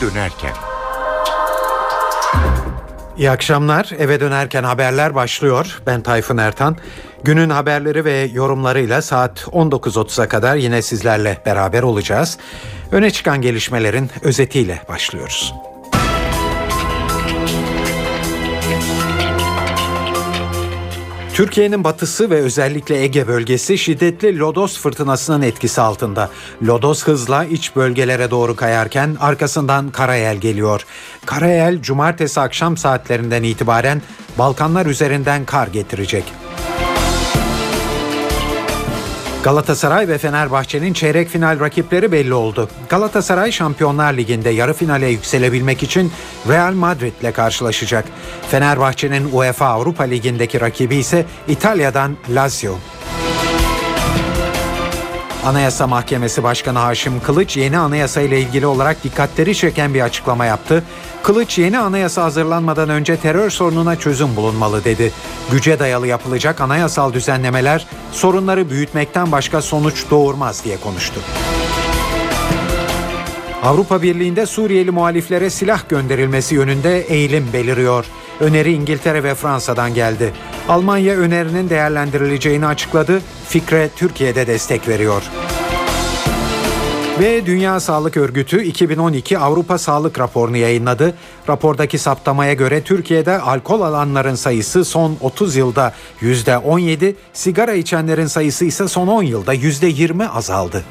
dönerken. İyi akşamlar. Eve dönerken haberler başlıyor. Ben Tayfun Ertan. Günün haberleri ve yorumlarıyla saat 19.30'a kadar yine sizlerle beraber olacağız. Öne çıkan gelişmelerin özetiyle başlıyoruz. Türkiye'nin batısı ve özellikle Ege bölgesi şiddetli lodos fırtınasının etkisi altında. Lodos hızla iç bölgelere doğru kayarken arkasından Karayel geliyor. Karayel cumartesi akşam saatlerinden itibaren Balkanlar üzerinden kar getirecek. Galatasaray ve Fenerbahçe'nin çeyrek final rakipleri belli oldu. Galatasaray Şampiyonlar Ligi'nde yarı finale yükselebilmek için Real Madrid ile karşılaşacak. Fenerbahçe'nin UEFA Avrupa Ligi'ndeki rakibi ise İtalya'dan Lazio. Anayasa Mahkemesi Başkanı Haşim Kılıç yeni anayasa ile ilgili olarak dikkatleri çeken bir açıklama yaptı. Kılıç yeni anayasa hazırlanmadan önce terör sorununa çözüm bulunmalı dedi. Güce dayalı yapılacak anayasal düzenlemeler sorunları büyütmekten başka sonuç doğurmaz diye konuştu. Avrupa Birliği'nde Suriyeli muhaliflere silah gönderilmesi yönünde eğilim beliriyor. Öneri İngiltere ve Fransa'dan geldi. Almanya önerinin değerlendirileceğini açıkladı. Fikre Türkiye'de destek veriyor. Ve Dünya Sağlık Örgütü 2012 Avrupa Sağlık Raporu'nu yayınladı. Rapordaki saptamaya göre Türkiye'de alkol alanların sayısı son 30 yılda %17, sigara içenlerin sayısı ise son 10 yılda %20 azaldı.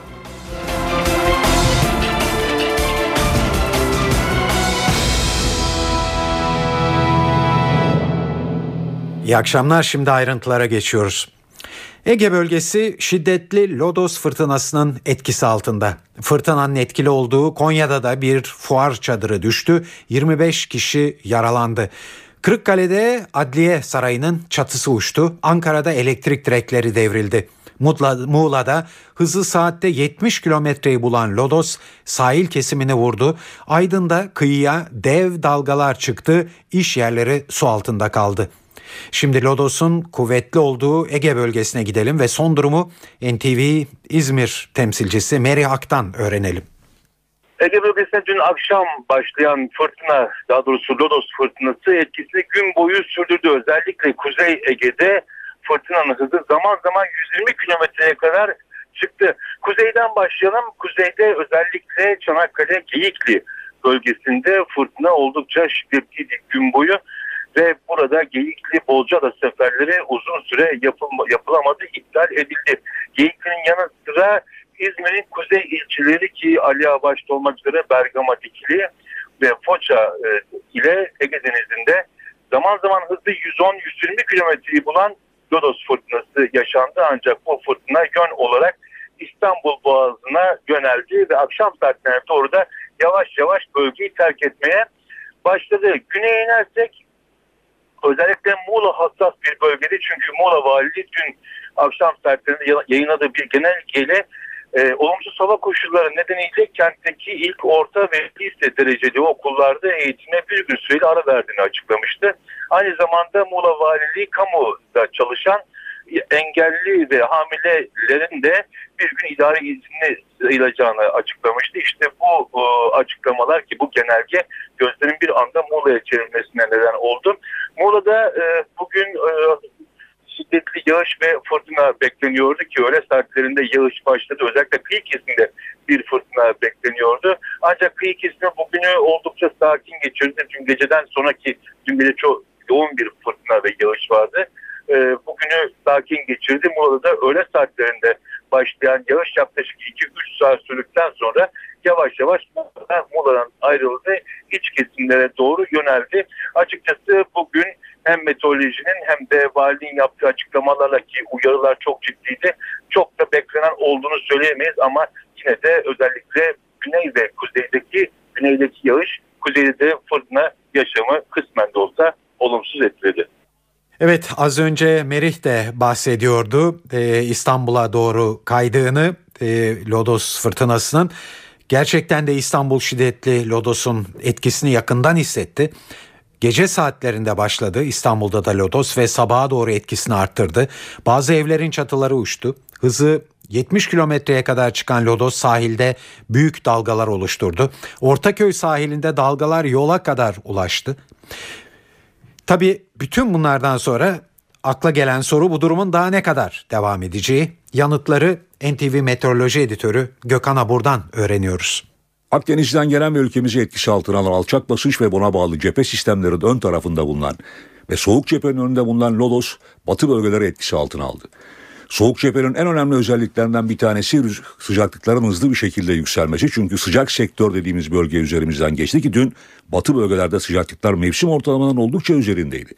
İyi akşamlar şimdi ayrıntılara geçiyoruz. Ege bölgesi şiddetli lodos fırtınasının etkisi altında. Fırtınanın etkili olduğu Konya'da da bir fuar çadırı düştü. 25 kişi yaralandı. Kırıkkale'de Adliye Sarayı'nın çatısı uçtu. Ankara'da elektrik direkleri devrildi. Muğla'da hızı saatte 70 kilometreyi bulan Lodos sahil kesimini vurdu. Aydın'da kıyıya dev dalgalar çıktı. İş yerleri su altında kaldı. Şimdi Lodos'un kuvvetli olduğu Ege bölgesine gidelim ve son durumu NTV İzmir temsilcisi Meri Ak'tan öğrenelim. Ege bölgesinde dün akşam başlayan fırtına, daha doğrusu Lodos fırtınası etkisini gün boyu sürdürdü. Özellikle Kuzey Ege'de fırtınanın hızı zaman zaman 120 kilometreye kadar çıktı. Kuzeyden başlayalım. Kuzeyde özellikle Çanakkale, Geyikli bölgesinde fırtına oldukça şiddetliydi gün boyu ve burada Geyikli Bolcada seferleri uzun süre yapılma, yapılamadı, iptal edildi. Geyikli'nin yanı sıra İzmir'in kuzey ilçeleri ki Ali Ağa başta olmak üzere Bergama Dikili ve Foça e, ile Ege Denizi'nde zaman zaman hızlı 110-120 kilometreyi bulan Lodos fırtınası yaşandı ancak bu fırtına yön olarak İstanbul Boğazı'na yöneldi ve akşam saatlerine doğru da yavaş yavaş bölgeyi terk etmeye başladı. Güneye inersek özellikle Muğla hassas bir bölgede çünkü Muğla Valiliği dün akşam saatlerinde yayınladığı bir genelgeyle e, olumsuz hava koşulları nedeniyle kentteki ilk orta ve lise dereceli okullarda eğitime bir gün süreli ara verdiğini açıklamıştı. Aynı zamanda Muğla Valiliği kamuda çalışan engelli ve hamilelerin de bir gün idari izinli sayılacağını açıklamıştı. İşte bu e, açıklamalar ki bu genelge gözlerin bir anda Muğla'ya çevrilmesine neden oldu. Muğla'da e, bugün e, şiddetli yağış ve fırtına bekleniyordu ki öğle saatlerinde yağış başladı. Özellikle kıyı kesiminde bir fırtına bekleniyordu. Ancak kıyı kesimi bugünü oldukça sakin geçirdi. Dün geceden sonraki dün gece çok yoğun bir fırtına ve yağış vardı. E, bugünü sakin geçirdi. Muğla'da öğle saatlerinde başlayan yağış yaklaşık 2-3 saat sürdükten sonra yavaş yavaş Muğla'dan ayrıldı. iç kesimlere doğru yöneldi. Açıkçası bugün hem meteorolojinin hem de valiliğin yaptığı açıklamalarla ki uyarılar çok ciddiydi. Çok da beklenen olduğunu söyleyemeyiz ama yine de özellikle güney ve kuzeydeki güneydeki yağış kuzeyde fırtına yaşamı kısmen de olsa olumsuz etkiledi. Evet az önce Merih de bahsediyordu ee, İstanbul'a doğru kaydığını e, Lodos fırtınasının. Gerçekten de İstanbul şiddetli Lodos'un etkisini yakından hissetti. Gece saatlerinde başladı İstanbul'da da lodos ve sabaha doğru etkisini arttırdı. Bazı evlerin çatıları uçtu. Hızı 70 kilometreye kadar çıkan lodos sahilde büyük dalgalar oluşturdu. Ortaköy sahilinde dalgalar yola kadar ulaştı. Tabi bütün bunlardan sonra akla gelen soru bu durumun daha ne kadar devam edeceği. Yanıtları NTV Meteoroloji Editörü Gökhan Abur'dan öğreniyoruz. Akdeniz'den gelen ve ülkemizi etkisi altına alan alçak basınç ve buna bağlı cephe sistemlerinin ön tarafında bulunan ve soğuk cephenin önünde bulunan Lodos batı bölgeleri etkisi altına aldı. Soğuk cephenin en önemli özelliklerinden bir tanesi sıcaklıkların hızlı bir şekilde yükselmesi. Çünkü sıcak sektör dediğimiz bölge üzerimizden geçti ki dün batı bölgelerde sıcaklıklar mevsim ortalamanın oldukça üzerindeydi.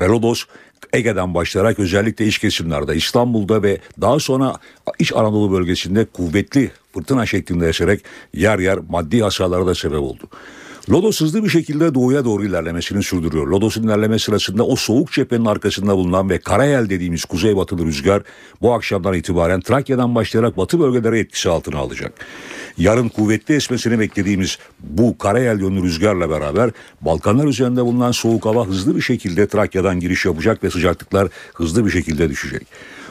Ve Lodos Ege'den başlayarak özellikle iç kesimlerde İstanbul'da ve daha sonra İç Anadolu bölgesinde kuvvetli fırtına şeklinde eserek yer yer maddi hasarlara da sebep oldu. Lodos hızlı bir şekilde doğuya doğru ilerlemesini sürdürüyor. Lodos'un ilerleme sırasında o soğuk cephenin arkasında bulunan ve Karayel dediğimiz kuzeybatılı rüzgar bu akşamdan itibaren Trakya'dan başlayarak batı bölgelere etkisi altına alacak. Yarın kuvvetli esmesini beklediğimiz bu Karayel yönlü rüzgarla beraber Balkanlar üzerinde bulunan soğuk hava hızlı bir şekilde Trakya'dan giriş yapacak ve sıcaklıklar hızlı bir şekilde düşecek.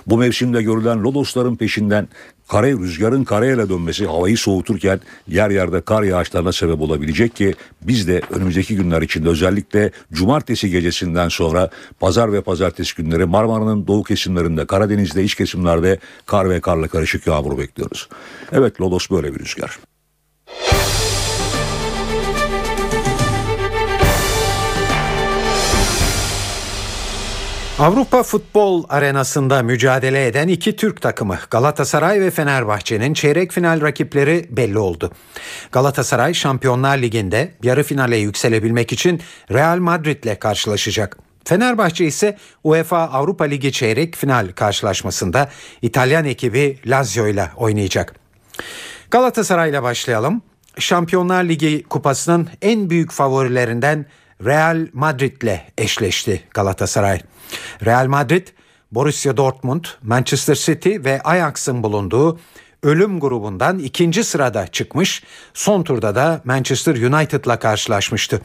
Bu mevsimde görülen lodosların peşinden kare rüzgarın karayele dönmesi havayı soğuturken yer yerde kar yağışlarına sebep olabilecek ki biz de önümüzdeki günler içinde özellikle cumartesi gecesinden sonra pazar ve pazartesi günleri Marmara'nın doğu kesimlerinde Karadeniz'de iç kesimlerde kar ve karla karışık yağmur bekliyoruz. Evet Lodos böyle bir rüzgar. Avrupa futbol arenasında mücadele eden iki Türk takımı Galatasaray ve Fenerbahçe'nin çeyrek final rakipleri belli oldu. Galatasaray Şampiyonlar Ligi'nde yarı finale yükselebilmek için Real Madrid ile karşılaşacak. Fenerbahçe ise UEFA Avrupa Ligi çeyrek final karşılaşmasında İtalyan ekibi Lazio ile oynayacak. Galatasaray ile başlayalım. Şampiyonlar Ligi kupasının en büyük favorilerinden Real Madrid ile eşleşti Galatasaray. Real Madrid, Borussia Dortmund, Manchester City ve Ajax'ın bulunduğu ölüm grubundan ikinci sırada çıkmış, son turda da Manchester United'la karşılaşmıştı.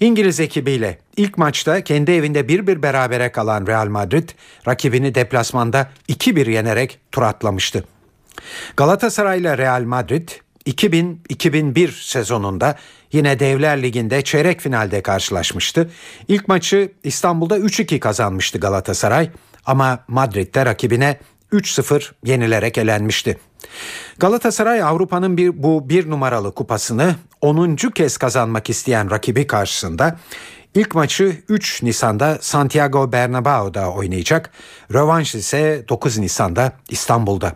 İngiliz ekibiyle ilk maçta kendi evinde 1-1 berabere kalan Real Madrid rakibini deplasmanda 2-1 yenerek tur atlamıştı. Galatasaray ile Real Madrid 2000-2001 sezonunda yine Devler Ligi'nde çeyrek finalde karşılaşmıştı. İlk maçı İstanbul'da 3-2 kazanmıştı Galatasaray ama Madrid'de rakibine 3-0 yenilerek elenmişti. Galatasaray Avrupa'nın bir, bu bir numaralı kupasını 10. kez kazanmak isteyen rakibi karşısında ilk maçı 3 Nisan'da Santiago Bernabéu'da oynayacak. Rövanş ise 9 Nisan'da İstanbul'da.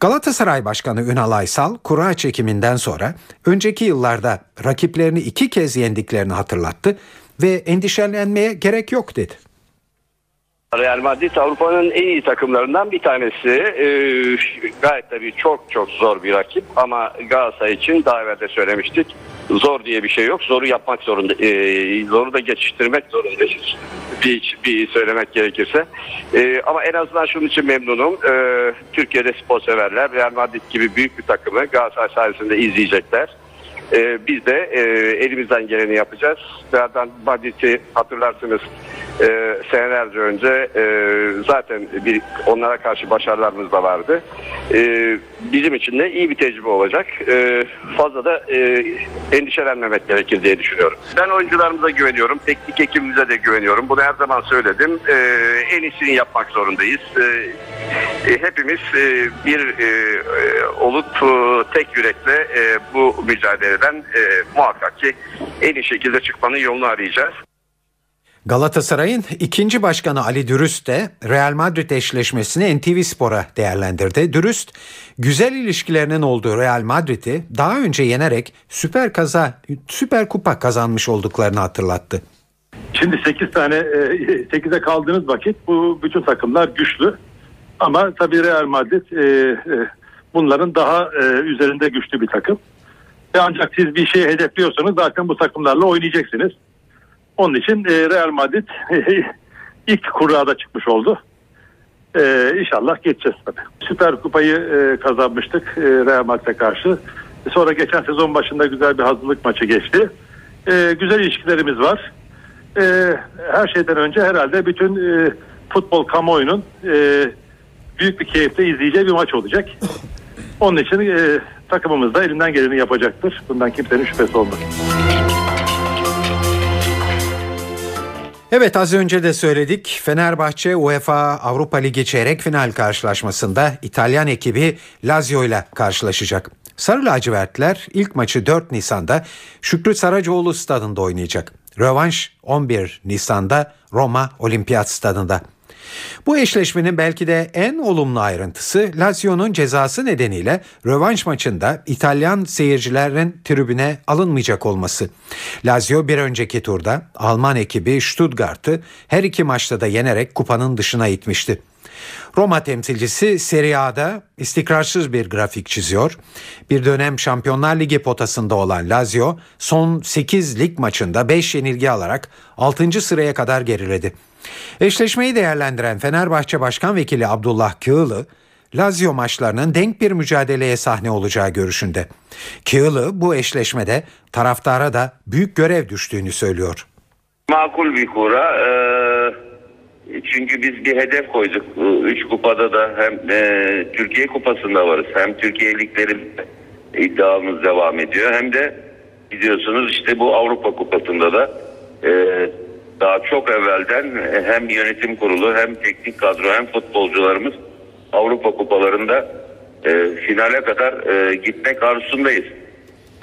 Galatasaray Başkanı Ünal Aysal kura çekiminden sonra önceki yıllarda rakiplerini iki kez yendiklerini hatırlattı ve endişelenmeye gerek yok dedi. Real Madrid Avrupa'nın en iyi takımlarından bir tanesi. Ee, gayet tabii çok çok zor bir rakip ama Galatasaray için daha evvel de söylemiştik. Zor diye bir şey yok. Zoru yapmak zorunda. Ee, zoru da geçiştirmek zorundayız. Bir, bir söylemek gerekirse. Ee, ama en azından şunun için memnunum. Ee, Türkiye'de spor severler Real Madrid gibi büyük bir takımı Galatasaray sayesinde izleyecekler. Ee, biz de e, elimizden geleni yapacağız. Zaten Madrid'i hatırlarsınız e, senelerce önce e, zaten bir onlara karşı başarılarımız da vardı. E, bizim için de iyi bir tecrübe olacak. E, fazla da e, endişelenmemek gerekir diye düşünüyorum. Ben oyuncularımıza güveniyorum. Teknik ekibimize de güveniyorum. Bunu her zaman söyledim. E, en iyisini yapmak zorundayız. E, hepimiz e, bir e, olup e, tek yürekle bu mücadeleden muhakkak ki en iyi şekilde çıkmanın yolunu arayacağız. Galatasaray'ın ikinci başkanı Ali Dürüst de Real Madrid eşleşmesini NTV Spor'a değerlendirdi. Dürüst, güzel ilişkilerinin olduğu Real Madrid'i daha önce yenerek süper kaza, süper kupa kazanmış olduklarını hatırlattı. Şimdi 8 tane 8'e kaldığınız vakit bu bütün takımlar güçlü. Ama tabii Real Madrid e, e, bunların daha e, üzerinde güçlü bir takım. Ve ancak siz bir şey hedefliyorsanız zaten bu takımlarla oynayacaksınız. Onun için e, Real Madrid ilk kurada çıkmış oldu. E, inşallah geçeceğiz tabii. Süper Kupayı e, kazanmıştık e, Real Madrid'e karşı. Sonra geçen sezon başında güzel bir hazırlık maçı geçti. E, güzel ilişkilerimiz var. E, her şeyden önce herhalde bütün e, futbol kamuoyunun e, büyük bir keyifle izleyeceği bir maç olacak. Onun için e, takımımız da elinden geleni yapacaktır. Bundan kimsenin şüphesi olmaz. Evet az önce de söyledik. Fenerbahçe UEFA Avrupa Ligi çeyrek final karşılaşmasında İtalyan ekibi Lazio ile karşılaşacak. Sarı lacivertler ilk maçı 4 Nisan'da Şükrü Saracoğlu stadında oynayacak. Rövanş 11 Nisan'da Roma Olimpiyat stadında. Bu eşleşmenin belki de en olumlu ayrıntısı Lazio'nun cezası nedeniyle rövanş maçında İtalyan seyircilerin tribüne alınmayacak olması. Lazio bir önceki turda Alman ekibi Stuttgart'ı her iki maçta da yenerek kupanın dışına itmişti. Roma temsilcisi Serie A'da istikrarsız bir grafik çiziyor. Bir dönem Şampiyonlar Ligi potasında olan Lazio son 8 lig maçında 5 yenilgi alarak 6. sıraya kadar geriledi. Eşleşmeyi değerlendiren Fenerbahçe Başkan Vekili Abdullah Kığılı, Lazio maçlarının denk bir mücadeleye sahne olacağı görüşünde. Kığılı bu eşleşmede taraftara da büyük görev düştüğünü söylüyor. Makul bir kura. Ee, çünkü biz bir hedef koyduk. Üç kupada da hem e, Türkiye kupasında varız. Hem Türkiye ligleri iddiamız devam ediyor. Hem de biliyorsunuz işte bu Avrupa kupasında da e, daha çok evvelden hem yönetim kurulu hem teknik kadro hem futbolcularımız Avrupa kupalarında e, finale kadar e, gitmek arzusundayız.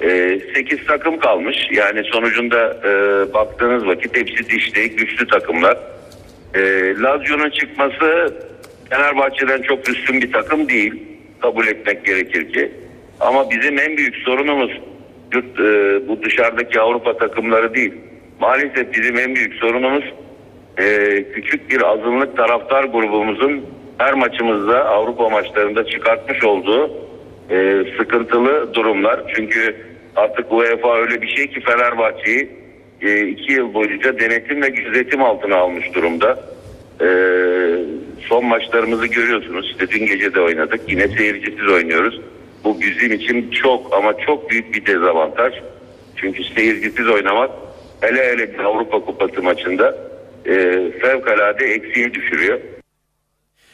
E, 8 takım kalmış. Yani sonucunda e, baktığınız vakit hepsi dişli, güçlü takımlar. E, Lazio'nun çıkması Fenerbahçe'den çok üstün bir takım değil. Kabul etmek gerekir ki. Ama bizim en büyük sorunumuz yurt, e, bu dışarıdaki Avrupa takımları değil. Maalesef bizim en büyük sorunumuz e, küçük bir azınlık taraftar grubumuzun her maçımızda Avrupa maçlarında çıkartmış olduğu e, sıkıntılı durumlar. Çünkü artık UEFA öyle bir şey ki Fenerbahçe'yi e, iki yıl boyunca denetim ve gözetim altına almış durumda. E, son maçlarımızı görüyorsunuz. İşte dün gece de oynadık. Yine seyircisiz oynuyoruz. Bu bizim için çok ama çok büyük bir dezavantaj. Çünkü seyircisiz oynamak hele hele bir Avrupa Kupası maçında e, fevkalade eksiği düşürüyor.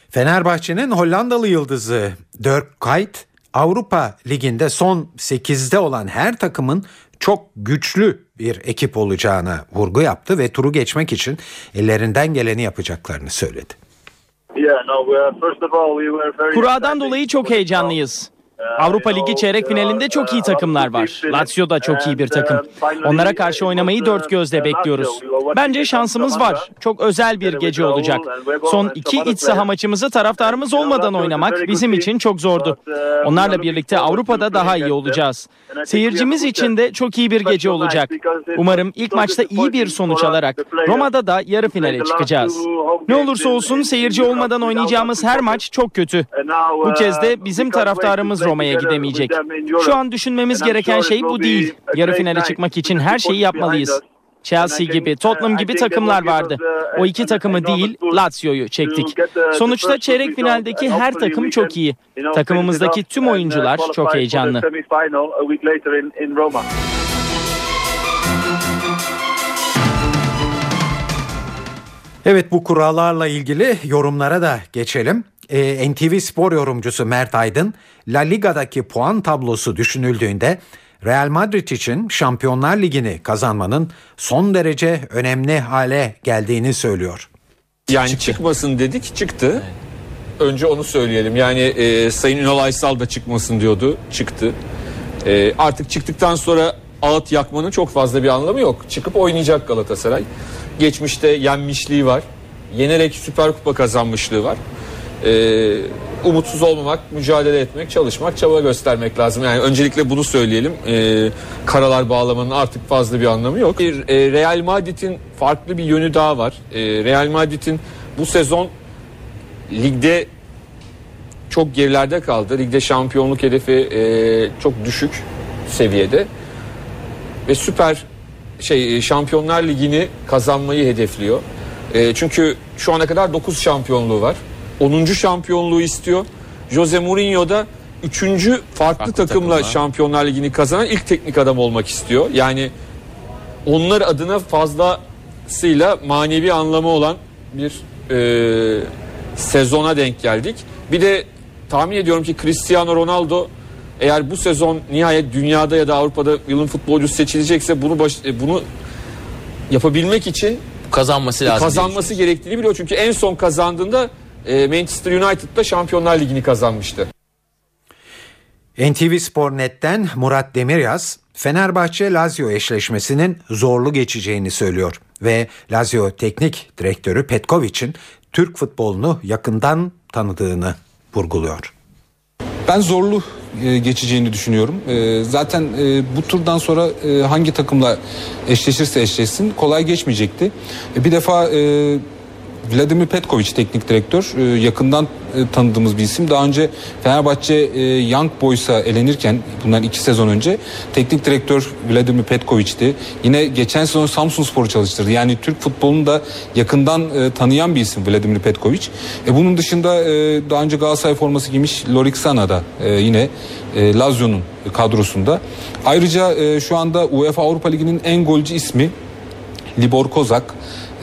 Fenerbahçe'nin Hollandalı yıldızı Dirk Kuyt Avrupa Ligi'nde son 8'de olan her takımın çok güçlü bir ekip olacağına vurgu yaptı ve turu geçmek için ellerinden geleni yapacaklarını söyledi. Kuradan dolayı çok heyecanlıyız. Avrupa Ligi çeyrek finalinde çok iyi takımlar var. Lazio da çok iyi bir takım. Onlara karşı oynamayı dört gözle bekliyoruz. Bence şansımız var. Çok özel bir gece olacak. Son iki iç saha maçımızı taraftarımız olmadan oynamak bizim için çok zordu. Onlarla birlikte Avrupa'da daha iyi olacağız. Seyircimiz için de çok iyi bir gece olacak. Umarım ilk maçta iyi bir sonuç alarak Roma'da da yarı finale çıkacağız. Ne olursa olsun seyirci olmadan oynayacağımız her maç çok kötü. Bu kez de bizim taraftarımız Roma'ya gidemeyecek. Şu an düşünmemiz gereken şey bu değil. Yarı finale çıkmak için her şeyi yapmalıyız. Chelsea gibi, Tottenham gibi takımlar vardı. O iki takımı değil, Lazio'yu çektik. Sonuçta çeyrek finaldeki her takım çok iyi. Takımımızdaki tüm oyuncular çok heyecanlı. Evet bu kurallarla ilgili yorumlara da geçelim. Ee, NTV Spor yorumcusu Mert Aydın, La Liga'daki puan tablosu düşünüldüğünde Real Madrid için Şampiyonlar Ligi'ni kazanmanın son derece önemli hale geldiğini söylüyor. Yani çıktı. çıkmasın dedik çıktı. Önce onu söyleyelim. Yani e, Sayın Ünal Aysal da çıkmasın diyordu. Çıktı. E, artık çıktıktan sonra ağıt yakmanın çok fazla bir anlamı yok. Çıkıp oynayacak Galatasaray. Geçmişte yenmişliği var. Yenerek Süper Kupa kazanmışlığı var. Ee, umutsuz olmamak, mücadele etmek, çalışmak, çaba göstermek lazım. Yani öncelikle bunu söyleyelim. Ee, karalar bağlamanın artık fazla bir anlamı yok. Bir, e, Real Madrid'in farklı bir yönü daha var. E, Real Madrid'in bu sezon ligde çok gerilerde kaldı. Ligde şampiyonluk hedefi e, çok düşük seviyede ve süper şey Şampiyonlar Ligi'ni kazanmayı hedefliyor. E, çünkü şu ana kadar 9 şampiyonluğu var. 10. şampiyonluğu istiyor. Jose Mourinho da 3. farklı, farklı takımla takımlar. Şampiyonlar Ligi'ni kazanan ilk teknik adam olmak istiyor. Yani onlar adına fazlasıyla manevi anlamı olan bir e, sezona denk geldik. Bir de tahmin ediyorum ki Cristiano Ronaldo eğer bu sezon nihayet dünyada ya da Avrupa'da yılın futbolcusu seçilecekse bunu baş, e, bunu yapabilmek için kazanması lazım. Kazanması gerektiğini biliyor. Çünkü en son kazandığında e, Manchester United'da Şampiyonlar Ligi'ni kazanmıştı. NTV Spor Net'ten Murat Demiryaz, Fenerbahçe Lazio eşleşmesinin zorlu geçeceğini söylüyor ve Lazio teknik direktörü Petkovic'in Türk futbolunu yakından tanıdığını vurguluyor. Ben zorlu e, geçeceğini düşünüyorum. E, zaten e, bu turdan sonra hangi takımla eşleşirse eşleşsin kolay geçmeyecekti. Bir defa Vladimir Petkovic teknik direktör e, yakından e, tanıdığımız bir isim. Daha önce Fenerbahçe e, Young Boys'a elenirken bundan iki sezon önce teknik direktör Vladimir Petkovic'ti. Yine geçen sezon Samsun Spor'u çalıştırdı. Yani Türk futbolunu da yakından tanıyan bir isim Vladimir Petkovic. bunun dışında daha önce Galatasaray forması giymiş Lorik Sana da yine Lazio'nun kadrosunda. Ayrıca şu anda UEFA Avrupa Ligi'nin en golcü ismi Libor Kozak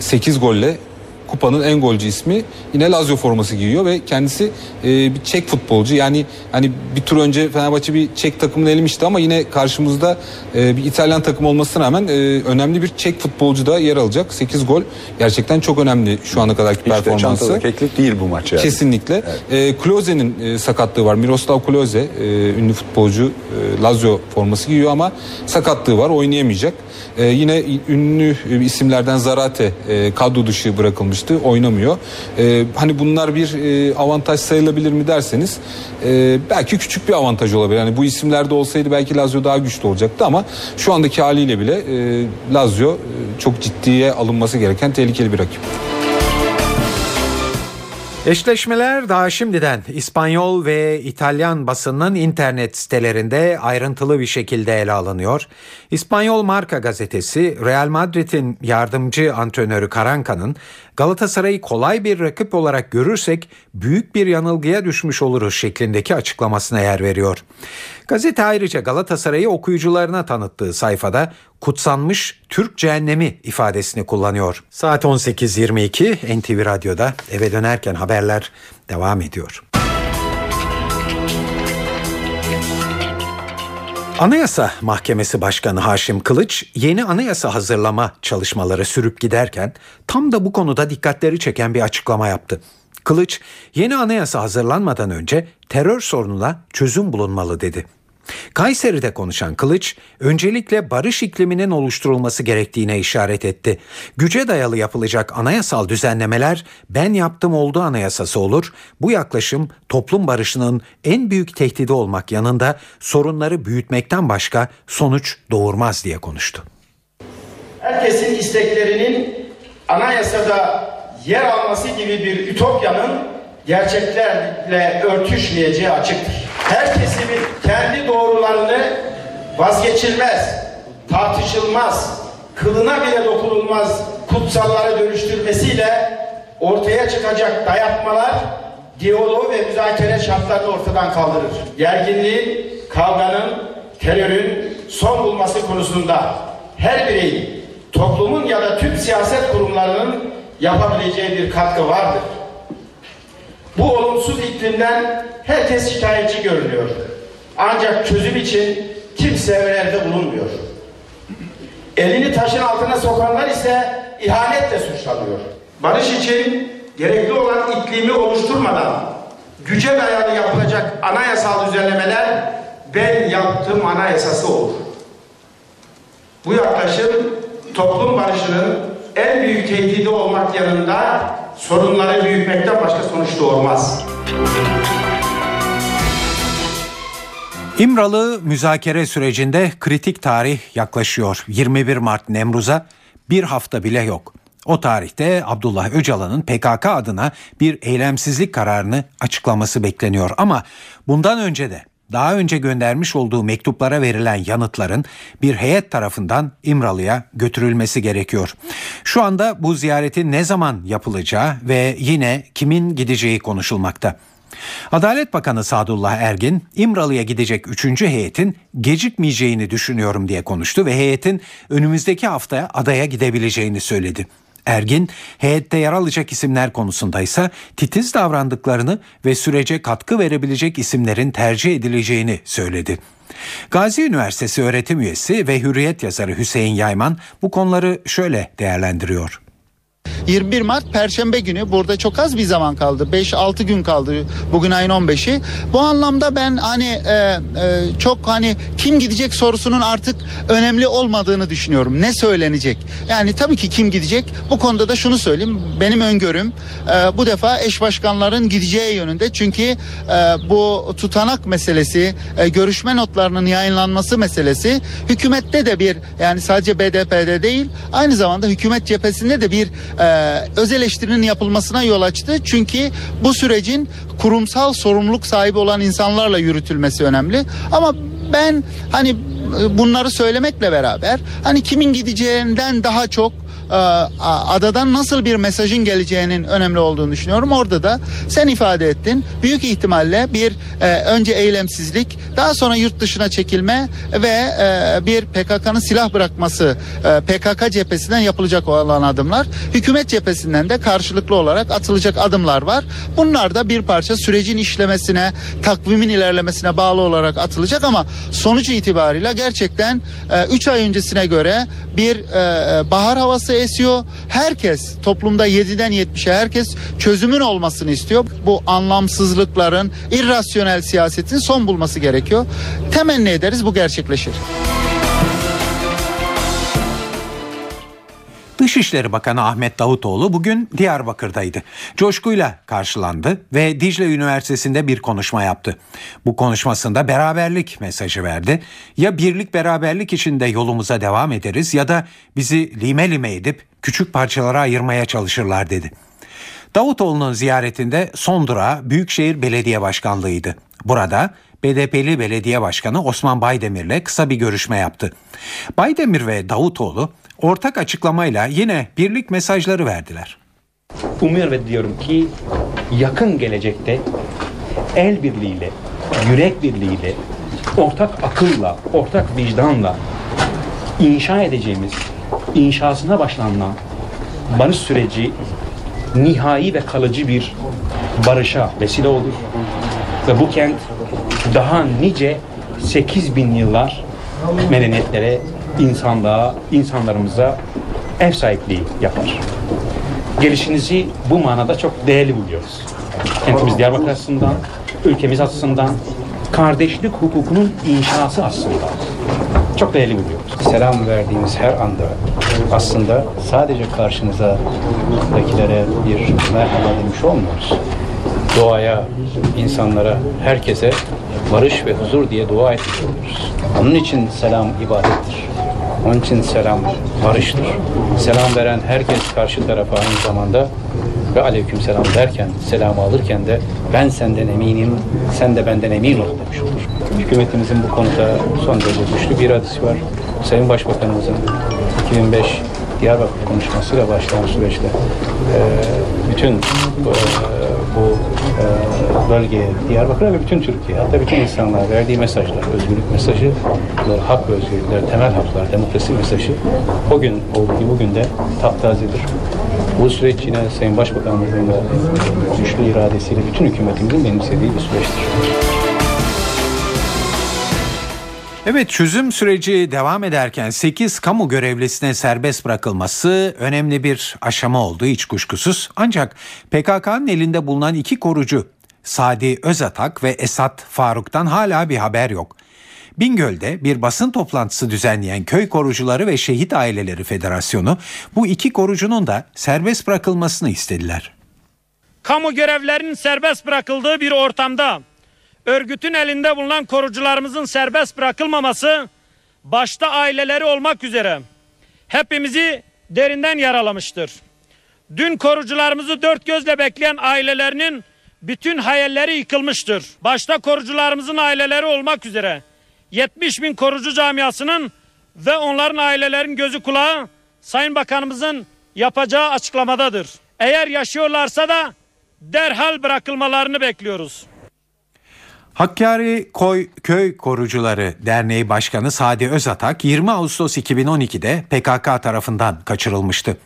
8 golle kupanın en golcü ismi yine Lazio forması giyiyor ve kendisi e, bir Çek futbolcu. Yani hani bir tur önce Fenerbahçe bir Çek takımını elemişti ama yine karşımızda e, bir İtalyan takım olmasına rağmen e, önemli bir Çek futbolcu da yer alacak. 8 gol gerçekten çok önemli şu ana kadarki işte performansı. keklik değil bu maç yani. Kesinlikle. Evet. E, Kloze'nin e, sakatlığı var. Miroslav Kloze e, ünlü futbolcu e, Lazio forması giyiyor ama sakatlığı var oynayamayacak. E, yine ünlü isimlerden Zarate e, kadro dışı bırakılmıştı. Oynamıyor. E, hani bunlar bir e, avantaj sayılabilir mi derseniz e, belki küçük bir avantaj olabilir. Yani bu isimlerde olsaydı belki Lazio daha güçlü olacaktı ama şu andaki haliyle bile e, Lazio e, çok ciddiye alınması gereken tehlikeli bir rakip. Eşleşmeler daha şimdiden İspanyol ve İtalyan basının internet sitelerinde ayrıntılı bir şekilde ele alınıyor. İspanyol Marka gazetesi Real Madrid'in yardımcı antrenörü Karanka'nın Galatasaray'ı kolay bir rakip olarak görürsek büyük bir yanılgıya düşmüş oluruz şeklindeki açıklamasına yer veriyor. Gazete ayrıca Galatasaray'ı okuyucularına tanıttığı sayfada kutsanmış Türk cehennemi ifadesini kullanıyor. Saat 18.22 NTV Radyo'da eve dönerken haberler devam ediyor. Anayasa Mahkemesi Başkanı Haşim Kılıç yeni anayasa hazırlama çalışmaları sürüp giderken tam da bu konuda dikkatleri çeken bir açıklama yaptı. Kılıç yeni anayasa hazırlanmadan önce terör sorununa çözüm bulunmalı dedi. Kayseri'de konuşan Kılıç, öncelikle barış ikliminin oluşturulması gerektiğine işaret etti. Güce dayalı yapılacak anayasal düzenlemeler ben yaptım oldu anayasası olur. Bu yaklaşım toplum barışının en büyük tehdidi olmak yanında sorunları büyütmekten başka sonuç doğurmaz diye konuştu. Herkesin isteklerinin anayasada yer alması gibi bir ütopyanın gerçeklerle örtüşmeyeceği açıktır her kesimin kendi doğrularını vazgeçilmez, tartışılmaz, kılına bile dokunulmaz kutsallara dönüştürmesiyle ortaya çıkacak dayatmalar diyaloğu ve müzakere şartlarını ortadan kaldırır. Gerginliğin, kavganın, terörün son bulması konusunda her bireyin, toplumun ya da tüm siyaset kurumlarının yapabileceği bir katkı vardır. Bu olumsuz iklimden herkes şikayetçi görünüyor. Ancak çözüm için kimse öneride bulunmuyor. Elini taşın altına sokanlar ise ihanetle suçlanıyor. Barış için gerekli olan iklimi oluşturmadan güce dayalı yapılacak anayasal düzenlemeler ben yaptım anayasası olur. Bu yaklaşım toplum barışının en büyük tehdidi olmak yanında sorunları büyütmekten başka sonuç doğurmaz. İmralı müzakere sürecinde kritik tarih yaklaşıyor. 21 Mart Nemruz'a bir hafta bile yok. O tarihte Abdullah Öcalan'ın PKK adına bir eylemsizlik kararını açıklaması bekleniyor. Ama bundan önce de daha önce göndermiş olduğu mektuplara verilen yanıtların bir heyet tarafından İmralı'ya götürülmesi gerekiyor. Şu anda bu ziyaretin ne zaman yapılacağı ve yine kimin gideceği konuşulmakta. Adalet Bakanı Sadullah Ergin, İmralı'ya gidecek üçüncü heyetin gecikmeyeceğini düşünüyorum diye konuştu ve heyetin önümüzdeki haftaya adaya gidebileceğini söyledi. Ergin, heyette yer alacak isimler konusunda ise titiz davrandıklarını ve sürece katkı verebilecek isimlerin tercih edileceğini söyledi. Gazi Üniversitesi öğretim üyesi ve Hürriyet yazarı Hüseyin Yayman bu konuları şöyle değerlendiriyor. 21 Mart Perşembe günü burada çok az bir zaman kaldı. 5-6 gün kaldı bugün ayın 15'i. Bu anlamda ben hani e, e, çok hani kim gidecek sorusunun artık önemli olmadığını düşünüyorum. Ne söylenecek? Yani tabii ki kim gidecek? Bu konuda da şunu söyleyeyim. Benim öngörüm e, bu defa eş başkanların gideceği yönünde. Çünkü e, bu tutanak meselesi, e, görüşme notlarının yayınlanması meselesi hükümette de bir yani sadece BDP'de değil aynı zamanda hükümet cephesinde de bir e, öz eleştirinin yapılmasına yol açtı. Çünkü bu sürecin kurumsal sorumluluk sahibi olan insanlarla yürütülmesi önemli. Ama ben hani e, bunları söylemekle beraber hani kimin gideceğinden daha çok adadan nasıl bir mesajın geleceğinin önemli olduğunu düşünüyorum. Orada da sen ifade ettin. Büyük ihtimalle bir e, önce eylemsizlik, daha sonra yurt dışına çekilme ve e, bir PKK'nın silah bırakması PKK cephesinden yapılacak olan adımlar. Hükümet cephesinden de karşılıklı olarak atılacak adımlar var. Bunlar da bir parça sürecin işlemesine, takvimin ilerlemesine bağlı olarak atılacak ama sonuç itibariyle gerçekten 3 ay öncesine göre bir bahar havası esiyor. Herkes toplumda 7'den 70'e herkes çözümün olmasını istiyor. Bu anlamsızlıkların, irrasyonel siyasetin son bulması gerekiyor. Temenni ederiz bu gerçekleşir. Dışişleri Bakanı Ahmet Davutoğlu bugün Diyarbakır'daydı. Coşkuyla karşılandı ve Dicle Üniversitesi'nde bir konuşma yaptı. Bu konuşmasında beraberlik mesajı verdi. Ya birlik beraberlik içinde yolumuza devam ederiz ya da bizi lime lime edip küçük parçalara ayırmaya çalışırlar dedi. Davutoğlu'nun ziyaretinde son durağı Büyükşehir Belediye Başkanlığı'ydı. Burada BDP'li belediye başkanı Osman Baydemir'le kısa bir görüşme yaptı. Baydemir ve Davutoğlu ortak açıklamayla yine birlik mesajları verdiler. Umuyor ve diyorum ki yakın gelecekte el birliğiyle, yürek birliğiyle, ortak akılla, ortak vicdanla inşa edeceğimiz, inşasına başlanılan barış süreci nihai ve kalıcı bir barışa vesile olur. Ve bu kent daha nice 8 bin yıllar medeniyetlere, insanlığa, insanlarımıza ev sahipliği yapar. Gelişinizi bu manada çok değerli buluyoruz. Kentimiz Diyarbakır açısından, ülkemiz açısından, kardeşlik hukukunun inşası aslında çok değerli buluyoruz. Selam verdiğimiz her anda aslında sadece karşınızdakilere bir merhaba demiş olmuyoruz. Doğaya, insanlara, herkese barış ve huzur diye dua etmiş oluyoruz. Onun için selam ibadettir. Onun için selam barıştır. Selam veren herkes karşı tarafa aynı zamanda ve aleyküm selam derken, selamı alırken de ben senden eminim, sen de benden emin ol demiş olur. Hükümetimizin bu konuda son derece güçlü bir iradesi var. Sayın Başbakanımızın 2005 Diyarbakır konuşmasıyla başlayan süreçte e, bütün e, bu e, bölgeye, Diyarbakır'a ve bütün Türkiye, hatta bütün insanlara verdiği mesajlar, özgürlük mesajı, hak ve özgürlükler, temel haklar, demokrasi mesajı o gün olduğu gibi bugün de taptazedir. Bu süreç yine Sayın Başbakanımızın güçlü iradesiyle bütün hükümetimizin benimsediği bir süreçtir. Evet çözüm süreci devam ederken 8 kamu görevlisine serbest bırakılması önemli bir aşama oldu hiç kuşkusuz. Ancak PKK'nın elinde bulunan iki korucu Sadi Özatak ve Esat Faruk'tan hala bir haber yok. Bingöl'de bir basın toplantısı düzenleyen Köy Korucuları ve Şehit Aileleri Federasyonu bu iki korucunun da serbest bırakılmasını istediler. Kamu görevlerinin serbest bırakıldığı bir ortamda örgütün elinde bulunan korucularımızın serbest bırakılmaması başta aileleri olmak üzere hepimizi derinden yaralamıştır. Dün korucularımızı dört gözle bekleyen ailelerinin bütün hayalleri yıkılmıştır. Başta korucularımızın aileleri olmak üzere 70 bin korucu camiasının ve onların ailelerin gözü kulağı Sayın Bakanımızın yapacağı açıklamadadır. Eğer yaşıyorlarsa da derhal bırakılmalarını bekliyoruz. Hakkari Koy Köy Korucuları Derneği Başkanı Sadi Özatak 20 Ağustos 2012'de PKK tarafından kaçırılmıştı.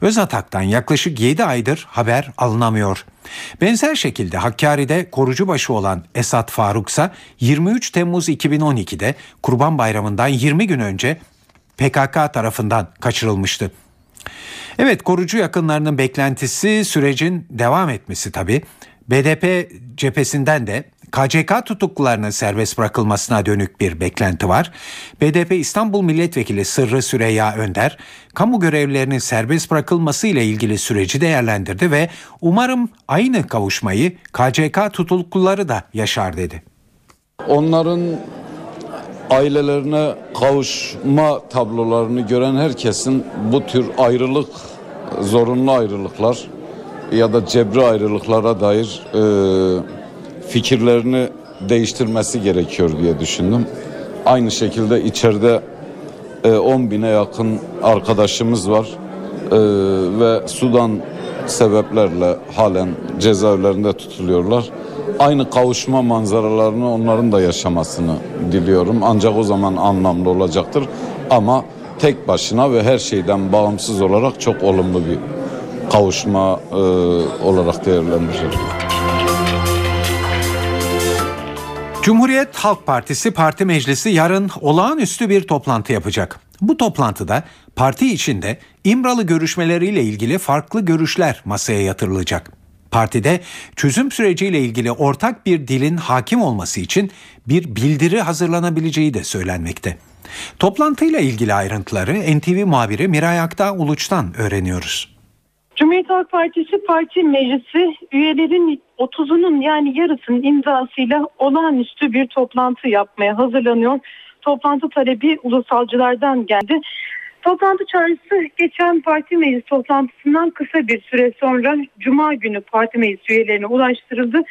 Özatak'tan yaklaşık 7 aydır haber alınamıyor. Benzer şekilde Hakkari'de korucubaşı olan Esat Faruk ise 23 Temmuz 2012'de Kurban Bayramı'ndan 20 gün önce PKK tarafından kaçırılmıştı. Evet korucu yakınlarının beklentisi sürecin devam etmesi tabii. BDP cephesinden de KCK tutuklularının serbest bırakılmasına dönük bir beklenti var. BDP İstanbul Milletvekili Sırrı Süreyya Önder, kamu görevlilerinin serbest bırakılması ile ilgili süreci değerlendirdi ve umarım aynı kavuşmayı KCK tutukluları da yaşar dedi. Onların ailelerine kavuşma tablolarını gören herkesin bu tür ayrılık, zorunlu ayrılıklar ya da cebri ayrılıklara dair e, fikirlerini değiştirmesi gerekiyor diye düşündüm. Aynı şekilde içeride e, 10 bine yakın arkadaşımız var e, ve Sudan sebeplerle halen cezaevlerinde tutuluyorlar. Aynı kavuşma manzaralarını onların da yaşamasını diliyorum. Ancak o zaman anlamlı olacaktır. Ama tek başına ve her şeyden bağımsız olarak çok olumlu bir kavuşma e, olarak değerlendiriyorum. Cumhuriyet Halk Partisi Parti Meclisi yarın olağanüstü bir toplantı yapacak. Bu toplantıda parti içinde İmralı görüşmeleriyle ilgili farklı görüşler masaya yatırılacak. Partide çözüm süreciyle ilgili ortak bir dilin hakim olması için bir bildiri hazırlanabileceği de söylenmekte. Toplantıyla ilgili ayrıntıları NTV muhabiri Miray Akta Uluç'tan öğreniyoruz. Cumhuriyet Halk Partisi Parti Meclisi üyelerin 30'unun yani yarısının imzasıyla olağanüstü bir toplantı yapmaya hazırlanıyor. Toplantı talebi ulusalcılardan geldi. Toplantı çağrısı geçen parti meclis toplantısından kısa bir süre sonra Cuma günü parti meclis üyelerine ulaştırıldı.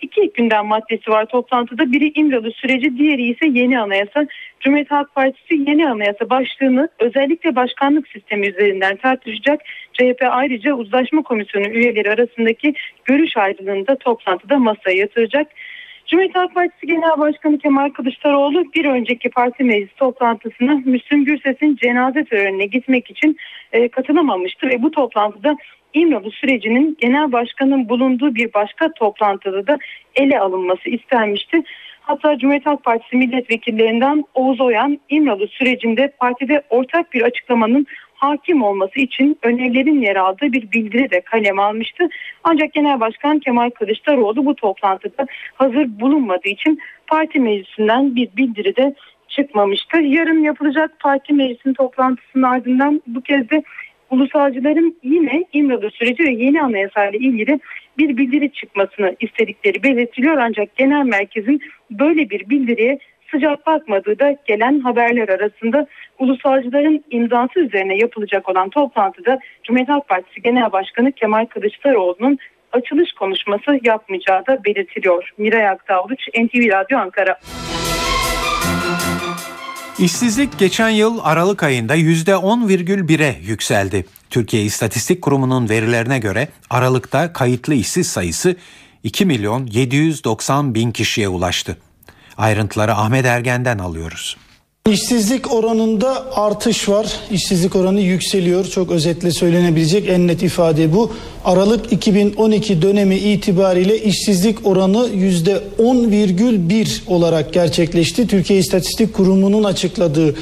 İki gündem maddesi var toplantıda. Biri İmralı süreci, diğeri ise yeni anayasa. Cumhuriyet Halk Partisi yeni anayasa başlığını özellikle başkanlık sistemi üzerinden tartışacak. CHP ayrıca uzlaşma komisyonu üyeleri arasındaki görüş ayrılığını da toplantıda masaya yatıracak. Cumhuriyet Halk Partisi Genel Başkanı Kemal Kılıçdaroğlu bir önceki parti meclis toplantısına Müslüm Gürses'in cenaze törenine gitmek için e, katılamamıştı ve bu toplantıda İmralı sürecinin genel başkanın bulunduğu bir başka toplantıda da ele alınması istenmişti. Hatta Cumhuriyet Halk Partisi milletvekillerinden Oğuz Oyan İmralı sürecinde partide ortak bir açıklamanın hakim olması için önerilerin yer aldığı bir bildiri de kalem almıştı. Ancak Genel Başkan Kemal Kılıçdaroğlu bu toplantıda hazır bulunmadığı için parti meclisinden bir bildiri de çıkmamıştı. Yarın yapılacak parti meclisinin toplantısının ardından bu kez de ulusalcıların yine İmralı süreci ve yeni anayasayla ilgili bir bildiri çıkmasını istedikleri belirtiliyor. Ancak genel merkezin böyle bir bildiriye sıcak bakmadığı da gelen haberler arasında ulusalcıların imzası üzerine yapılacak olan toplantıda Cumhuriyet Halk Partisi Genel Başkanı Kemal Kılıçdaroğlu'nun açılış konuşması yapmayacağı da belirtiliyor. Miray Aktağlıç, NTV Radyo Ankara. İşsizlik geçen yıl Aralık ayında %10,1'e yükseldi. Türkiye İstatistik Kurumu'nun verilerine göre Aralık'ta kayıtlı işsiz sayısı 2 milyon 790 bin kişiye ulaştı. Ayrıntıları Ahmet Ergen'den alıyoruz. İşsizlik oranında artış var. İşsizlik oranı yükseliyor. Çok özetle söylenebilecek en net ifade bu. Aralık 2012 dönemi itibariyle işsizlik oranı %10,1 olarak gerçekleşti. Türkiye İstatistik Kurumu'nun açıkladığı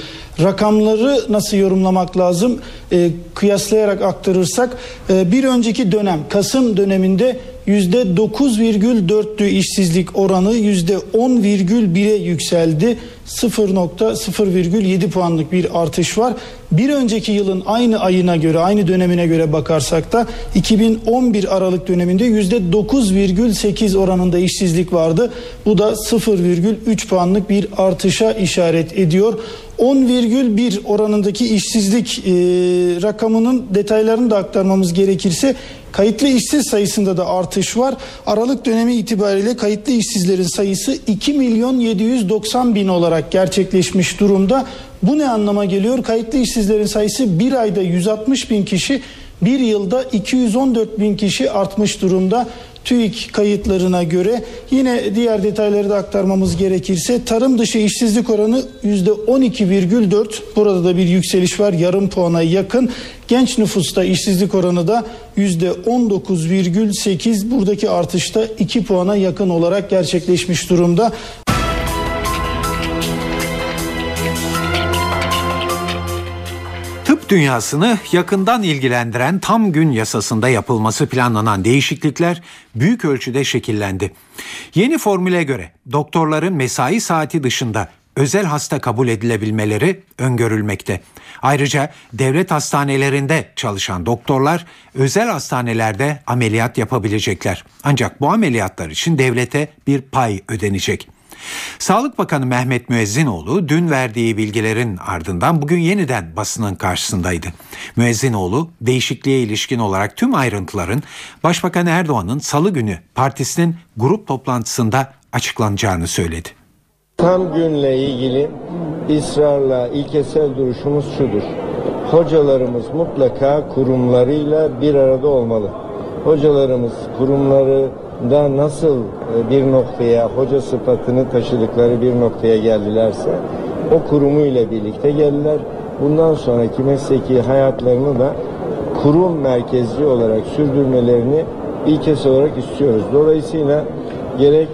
rakamları nasıl yorumlamak lazım? E, kıyaslayarak aktarırsak e, bir önceki dönem Kasım döneminde %9,4'tü işsizlik oranı %10,1'e yükseldi. 0.0,7 puanlık bir artış var. Bir önceki yılın aynı ayına göre, aynı dönemine göre bakarsak da 2011 Aralık döneminde %9,8 oranında işsizlik vardı. Bu da 0,3 puanlık bir artışa işaret ediyor. 10,1 oranındaki işsizlik e, rakamının detaylarını da aktarmamız gerekirse kayıtlı işsiz sayısında da artış var. Aralık dönemi itibariyle kayıtlı işsizlerin sayısı 2 milyon 790 bin olarak gerçekleşmiş durumda. Bu ne anlama geliyor? Kayıtlı işsizlerin sayısı bir ayda 160 bin kişi, bir yılda 214 bin kişi artmış durumda. TÜİK kayıtlarına göre yine diğer detayları da aktarmamız gerekirse tarım dışı işsizlik oranı %12,4 burada da bir yükseliş var yarım puana yakın. Genç nüfusta işsizlik oranı da %19,8 buradaki artışta 2 puana yakın olarak gerçekleşmiş durumda. Dünyasını yakından ilgilendiren tam gün yasasında yapılması planlanan değişiklikler büyük ölçüde şekillendi. Yeni formüle göre doktorların mesai saati dışında özel hasta kabul edilebilmeleri öngörülmekte. Ayrıca devlet hastanelerinde çalışan doktorlar özel hastanelerde ameliyat yapabilecekler. Ancak bu ameliyatlar için devlete bir pay ödenecek. Sağlık Bakanı Mehmet Müezzinoğlu dün verdiği bilgilerin ardından bugün yeniden basının karşısındaydı. Müezzinoğlu değişikliğe ilişkin olarak tüm ayrıntıların Başbakan Erdoğan'ın salı günü partisinin grup toplantısında açıklanacağını söyledi. Tam günle ilgili ısrarla ilkesel duruşumuz şudur. Hocalarımız mutlaka kurumlarıyla bir arada olmalı. Hocalarımız kurumları da nasıl e, bir noktaya hoca sıfatını taşıdıkları bir noktaya geldilerse o kurumuyla birlikte geldiler. Bundan sonraki mesleki hayatlarını da kurum merkezli olarak sürdürmelerini ilkesi olarak istiyoruz. Dolayısıyla gerek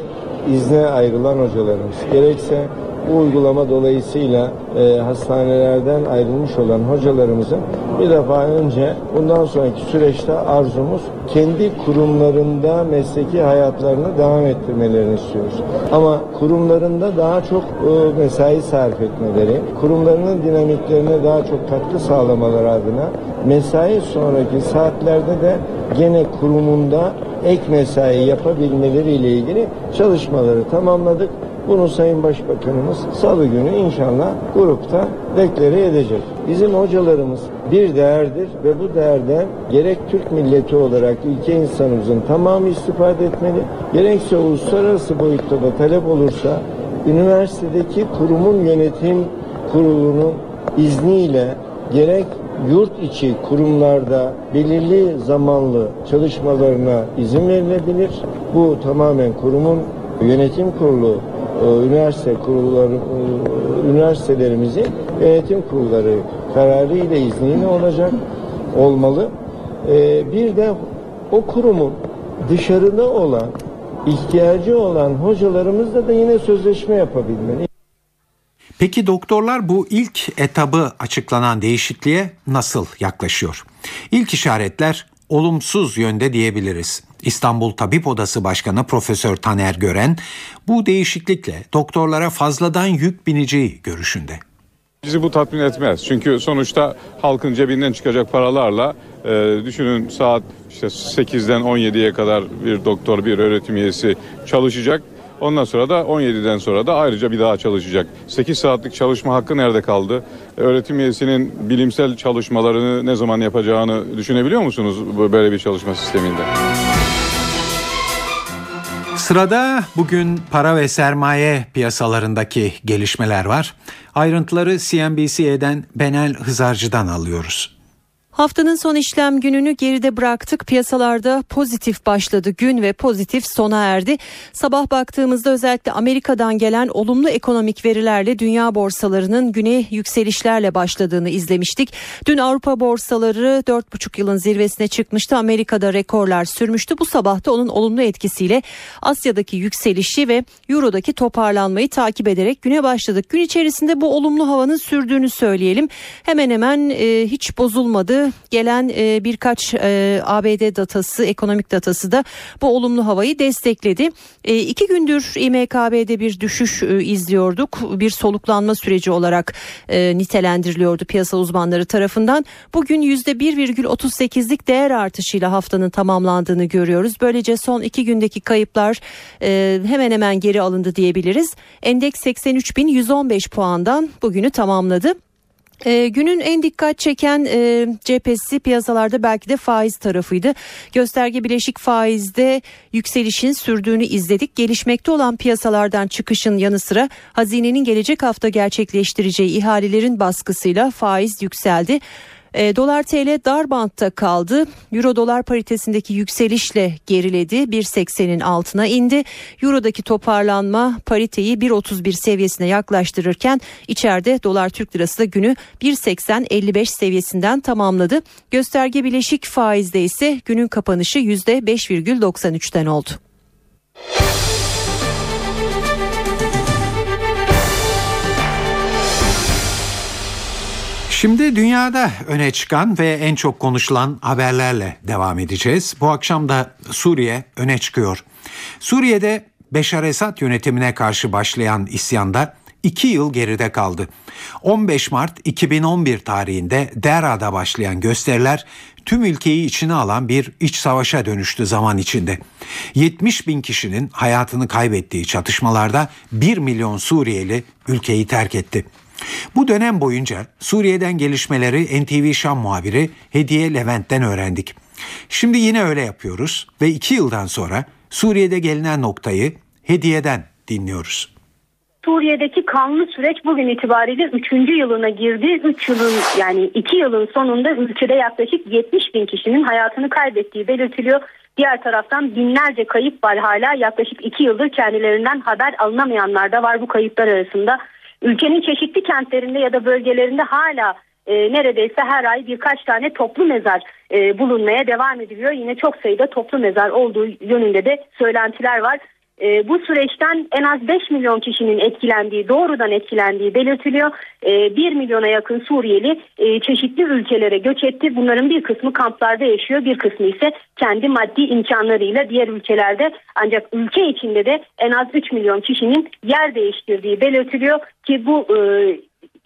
izne ayrılan hocalarımız gerekse bu uygulama dolayısıyla e, hastanelerden ayrılmış olan hocalarımızın bir defa önce bundan sonraki süreçte arzumuz kendi kurumlarında mesleki hayatlarını devam ettirmelerini istiyoruz. Ama kurumlarında daha çok e, mesai sarf etmeleri, kurumlarının dinamiklerine daha çok katkı sağlamaları adına mesai sonraki saatlerde de gene kurumunda ek mesai yapabilmeleriyle ilgili çalışmaları tamamladık. Bunu Sayın Başbakanımız salı günü inşallah grupta deklare edecek. Bizim hocalarımız bir değerdir ve bu değerden gerek Türk milleti olarak ülke insanımızın tamamı istifade etmeli, gerekse uluslararası boyutta da talep olursa üniversitedeki kurumun yönetim kurulunun izniyle gerek yurt içi kurumlarda belirli zamanlı çalışmalarına izin verilebilir. Bu tamamen kurumun yönetim kurulu üniversite kurulları e, üniversitelerimizin yönetim kurulları kararı ile izniyle olacak olmalı. E, bir de o kurumun dışarıda olan ihtiyacı olan hocalarımızla da yine sözleşme yapabilmeli. Peki doktorlar bu ilk etabı açıklanan değişikliğe nasıl yaklaşıyor? İlk işaretler olumsuz yönde diyebiliriz. İstanbul Tabip Odası Başkanı Profesör Taner Gören bu değişiklikle doktorlara fazladan yük bineceği görüşünde. Bizi bu tatmin etmez. Çünkü sonuçta halkın cebinden çıkacak paralarla e, düşünün saat işte 8'den 17'ye kadar bir doktor, bir öğretim üyesi çalışacak. Ondan sonra da 17'den sonra da ayrıca bir daha çalışacak. 8 saatlik çalışma hakkı nerede kaldı? Öğretim üyesinin bilimsel çalışmalarını ne zaman yapacağını düşünebiliyor musunuz böyle bir çalışma sisteminde? Sırada bugün para ve sermaye piyasalarındaki gelişmeler var. Ayrıntıları CNBC'den Benel Hızarcı'dan alıyoruz. Haftanın son işlem gününü geride bıraktık. Piyasalarda pozitif başladı gün ve pozitif sona erdi. Sabah baktığımızda özellikle Amerika'dan gelen olumlu ekonomik verilerle dünya borsalarının güne yükselişlerle başladığını izlemiştik. Dün Avrupa borsaları 4,5 yılın zirvesine çıkmıştı. Amerika'da rekorlar sürmüştü. Bu sabah da onun olumlu etkisiyle Asya'daki yükselişi ve Euro'daki toparlanmayı takip ederek güne başladık. Gün içerisinde bu olumlu havanın sürdüğünü söyleyelim. Hemen hemen e, hiç bozulmadı gelen e, birkaç e, ABD datası, ekonomik datası da bu olumlu havayı destekledi. E, iki gündür İMKB'de bir düşüş e, izliyorduk. Bir soluklanma süreci olarak e, nitelendiriliyordu piyasa uzmanları tarafından. Bugün %1,38'lik değer artışıyla haftanın tamamlandığını görüyoruz. Böylece son iki gündeki kayıplar e, hemen hemen geri alındı diyebiliriz. Endeks 83.115 puandan bugünü tamamladı. E, günün en dikkat çeken e, cephesi piyasalarda belki de faiz tarafıydı. Gösterge bileşik faizde yükselişin sürdüğünü izledik. Gelişmekte olan piyasalardan çıkışın yanı sıra hazinenin gelecek hafta gerçekleştireceği ihalelerin baskısıyla faiz yükseldi. E, dolar TL dar bantta kaldı. Euro dolar paritesindeki yükselişle geriledi. 1.80'in altına indi. Eurodaki toparlanma pariteyi 1.31 seviyesine yaklaştırırken içeride dolar Türk lirası da günü 1.80-55 seviyesinden tamamladı. Gösterge bileşik faizde ise günün kapanışı %5,93'ten oldu. Şimdi dünyada öne çıkan ve en çok konuşulan haberlerle devam edeceğiz. Bu akşam da Suriye öne çıkıyor. Suriye'de Beşar Esad yönetimine karşı başlayan isyanda 2 yıl geride kaldı. 15 Mart 2011 tarihinde Dera'da başlayan gösteriler tüm ülkeyi içine alan bir iç savaşa dönüştü zaman içinde. 70 bin kişinin hayatını kaybettiği çatışmalarda 1 milyon Suriyeli ülkeyi terk etti. Bu dönem boyunca Suriye'den gelişmeleri NTV Şam muhabiri Hediye Levent'ten öğrendik. Şimdi yine öyle yapıyoruz ve iki yıldan sonra Suriye'de gelinen noktayı Hediye'den dinliyoruz. Suriye'deki kanlı süreç bugün itibariyle 3. yılına girdi. 3 yılın yani 2 yılın sonunda ülkede yaklaşık 70 bin kişinin hayatını kaybettiği belirtiliyor. Diğer taraftan binlerce kayıp var hala yaklaşık 2 yıldır kendilerinden haber alınamayanlar da var bu kayıplar arasında. Ülkenin çeşitli kentlerinde ya da bölgelerinde hala e, neredeyse her ay birkaç tane toplu mezar e, bulunmaya devam ediliyor. Yine çok sayıda toplu mezar olduğu yönünde de söylentiler var. E, bu süreçten en az 5 milyon kişinin etkilendiği, doğrudan etkilendiği belirtiliyor. E, 1 milyona yakın Suriyeli e, çeşitli ülkelere göç etti. Bunların bir kısmı kamplarda yaşıyor, bir kısmı ise kendi maddi imkanlarıyla diğer ülkelerde. Ancak ülke içinde de en az 3 milyon kişinin yer değiştirdiği belirtiliyor ki bu e,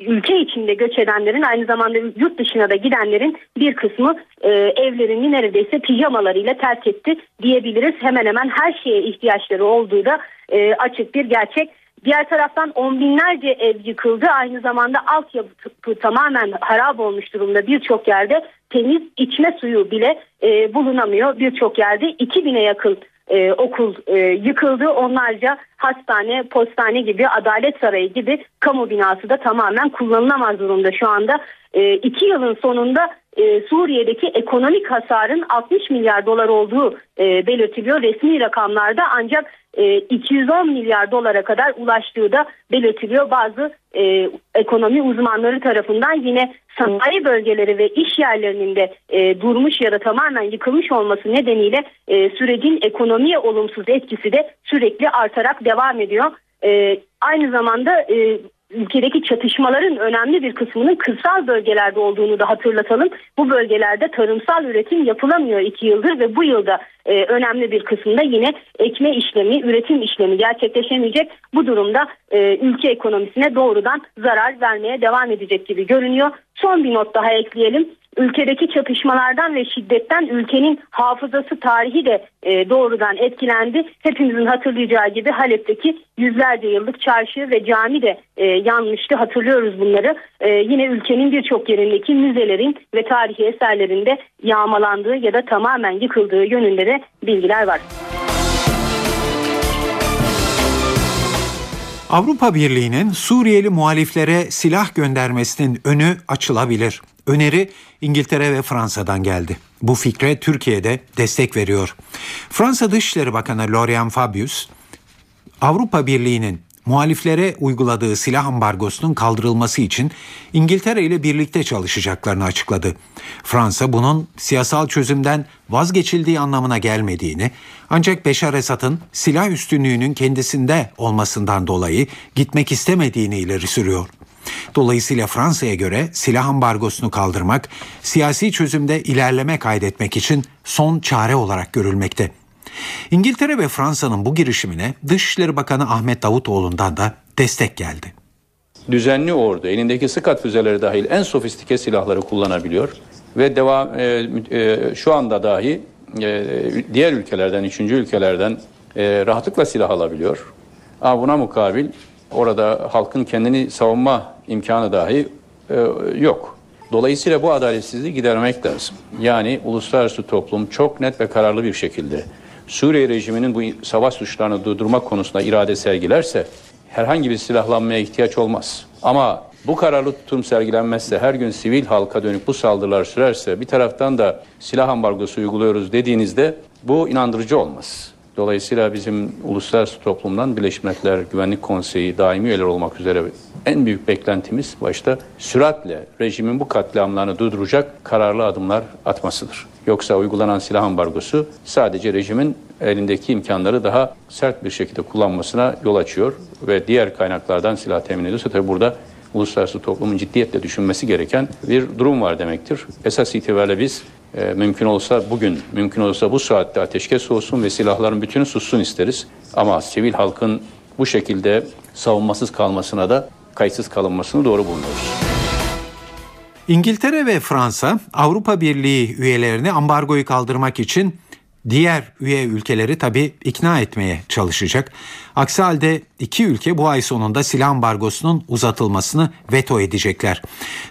ülke içinde göç edenlerin aynı zamanda yurt dışına da gidenlerin bir kısmı e, evlerini neredeyse pijamalarıyla terk etti diyebiliriz. Hemen hemen her şeye ihtiyaçları olduğu da e, açık bir gerçek. Diğer taraftan on binlerce ev yıkıldı. Aynı zamanda altyapı tamamen harap olmuş durumda birçok yerde. Temiz içme suyu bile e, bulunamıyor birçok yerde. 2000'e yakın e, okul e, yıkıldı. Onlarca hastane, postane gibi, adalet sarayı gibi kamu binası da tamamen kullanılamaz durumda şu anda. E, iki yılın sonunda e, Suriye'deki ekonomik hasarın 60 milyar dolar olduğu e, belirtiliyor resmi rakamlarda ancak e, 210 milyar dolara kadar ulaştığı da belirtiliyor bazı e, ekonomi uzmanları tarafından yine sanayi bölgeleri ve iş yerlerinin de e, durmuş ya da tamamen yıkılmış olması nedeniyle e, sürecin ekonomiye olumsuz etkisi de sürekli artarak devam ediyor. E, aynı zamanda e, ülkedeki çatışmaların önemli bir kısmının kırsal bölgelerde olduğunu da hatırlatalım. Bu bölgelerde tarımsal üretim yapılamıyor iki yıldır ve bu yılda e, önemli bir kısmında yine ekme işlemi, üretim işlemi gerçekleşemeyecek. Bu durumda e, ülke ekonomisine doğrudan zarar vermeye devam edecek gibi görünüyor. Son bir not daha ekleyelim ülkedeki çatışmalardan ve şiddetten ülkenin hafızası tarihi de e, doğrudan etkilendi. Hepimizin hatırlayacağı gibi Halep'teki yüzlerce yıllık çarşı ve cami de e, yanmıştı. Hatırlıyoruz bunları. E, yine ülkenin birçok yerindeki müzelerin ve tarihi eserlerinde yağmalandığı ya da tamamen yıkıldığı yönünde de bilgiler var. Avrupa Birliği'nin Suriyeli muhaliflere silah göndermesinin önü açılabilir. Öneri İngiltere ve Fransa'dan geldi. Bu fikre Türkiye'de destek veriyor. Fransa Dışişleri Bakanı Laurent Fabius, Avrupa Birliği'nin muhaliflere uyguladığı silah ambargosunun kaldırılması için İngiltere ile birlikte çalışacaklarını açıkladı. Fransa bunun siyasal çözümden vazgeçildiği anlamına gelmediğini ancak Beşar Esad'ın silah üstünlüğünün kendisinde olmasından dolayı gitmek istemediğini ileri sürüyor. Dolayısıyla Fransa'ya göre silah ambargosunu kaldırmak siyasi çözümde ilerleme kaydetmek için son çare olarak görülmekte. İngiltere ve Fransa'nın bu girişimine Dışişleri Bakanı Ahmet Davutoğlu'ndan da destek geldi. Düzenli ordu elindeki Sıkat füzeleri dahil en sofistike silahları kullanabiliyor ve devam e, e, şu anda dahi e, diğer ülkelerden, üçüncü ülkelerden e, rahatlıkla silah alabiliyor. Ama buna mukabil orada halkın kendini savunma imkanı dahi e, yok. Dolayısıyla bu adaletsizliği gidermek lazım. Yani uluslararası toplum çok net ve kararlı bir şekilde Suriye rejiminin bu savaş suçlarını durdurmak konusunda irade sergilerse herhangi bir silahlanmaya ihtiyaç olmaz. Ama bu kararlı tutum sergilenmezse her gün sivil halka dönük bu saldırılar sürerse bir taraftan da silah ambargosu uyguluyoruz dediğinizde bu inandırıcı olmaz. Dolayısıyla bizim uluslararası toplumdan Birleşmiş Milletler Güvenlik Konseyi daimi üyeler olmak üzere en büyük beklentimiz başta süratle rejimin bu katliamlarını durduracak kararlı adımlar atmasıdır. Yoksa uygulanan silah ambargosu sadece rejimin elindeki imkanları daha sert bir şekilde kullanmasına yol açıyor ve diğer kaynaklardan silah temin ediyorsa tabii burada uluslararası toplumun ciddiyetle düşünmesi gereken bir durum var demektir. Esas itibariyle biz e, mümkün olsa bugün, mümkün olsa bu saatte ateşkes olsun ve silahların bütünü sussun isteriz. Ama sivil halkın bu şekilde savunmasız kalmasına da kayıtsız kalınmasını doğru bulunuyoruz. İngiltere ve Fransa Avrupa Birliği üyelerini ambargoyu kaldırmak için diğer üye ülkeleri tabi ikna etmeye çalışacak. Aksi halde iki ülke bu ay sonunda silah ambargosunun uzatılmasını veto edecekler.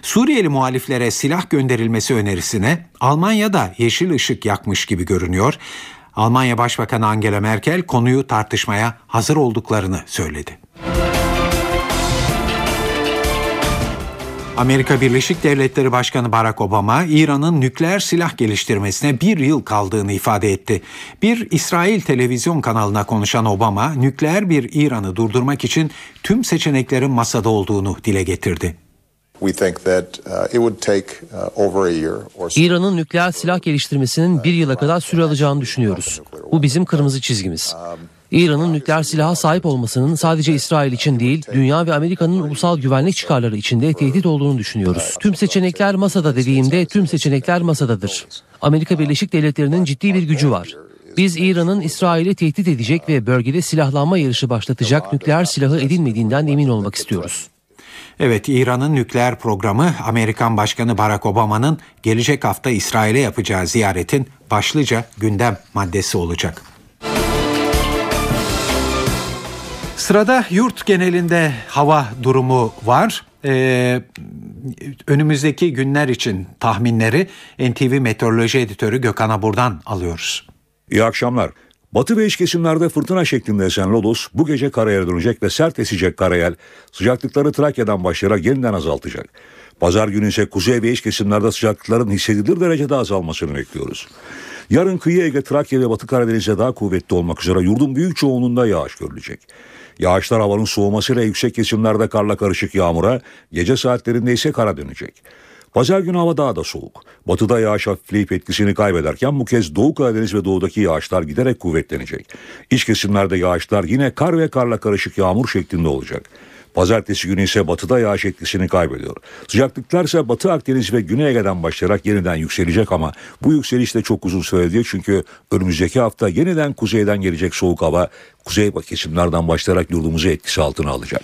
Suriyeli muhaliflere silah gönderilmesi önerisine Almanya da yeşil ışık yakmış gibi görünüyor. Almanya Başbakanı Angela Merkel konuyu tartışmaya hazır olduklarını söyledi. Amerika Birleşik Devletleri Başkanı Barack Obama, İran'ın nükleer silah geliştirmesine bir yıl kaldığını ifade etti. Bir İsrail televizyon kanalına konuşan Obama, nükleer bir İran'ı durdurmak için tüm seçeneklerin masada olduğunu dile getirdi. İran'ın nükleer silah geliştirmesinin bir yıla kadar süre alacağını düşünüyoruz. Bu bizim kırmızı çizgimiz. İran'ın nükleer silaha sahip olmasının sadece İsrail için değil, dünya ve Amerika'nın ulusal güvenlik çıkarları için de tehdit olduğunu düşünüyoruz. Tüm seçenekler masada dediğimde tüm seçenekler masadadır. Amerika Birleşik Devletleri'nin ciddi bir gücü var. Biz İran'ın İsrail'i tehdit edecek ve bölgede silahlanma yarışı başlatacak nükleer silahı edinmediğinden emin olmak istiyoruz. Evet İran'ın nükleer programı Amerikan Başkanı Barack Obama'nın gelecek hafta İsrail'e yapacağı ziyaretin başlıca gündem maddesi olacak. Sırada yurt genelinde hava durumu var. Ee, önümüzdeki günler için tahminleri NTV Meteoroloji Editörü Gökhan Abur'dan alıyoruz. İyi akşamlar. Batı ve iç kesimlerde fırtına şeklinde esen lodos bu gece karaya dönecek ve sert esecek karayel sıcaklıkları Trakya'dan başlayarak yeniden azaltacak. Pazar günü ise kuzey ve iç kesimlerde sıcaklıkların hissedilir derecede azalmasını bekliyoruz. Yarın kıyı Ege, Trakya ve Batı Karadeniz'de daha kuvvetli olmak üzere yurdun büyük çoğunluğunda yağış görülecek. Yağışlar havanın soğumasıyla yüksek kesimlerde karla karışık yağmura, gece saatlerinde ise kara dönecek. Pazar günü hava daha da soğuk. Batıda yağış hafifleyip etkisini kaybederken bu kez Doğu Karadeniz ve doğudaki yağışlar giderek kuvvetlenecek. İç kesimlerde yağışlar yine kar ve karla karışık yağmur şeklinde olacak. Pazartesi günü ise batıda yağış etkisini kaybediyor. Sıcaklıklar ise Batı Akdeniz ve Güney Ege'den başlayarak yeniden yükselecek ama bu yükseliş de çok uzun süreli çünkü önümüzdeki hafta yeniden kuzeyden gelecek soğuk hava kuzey kesimlerden başlayarak yurdumuzu etkisi altına alacak.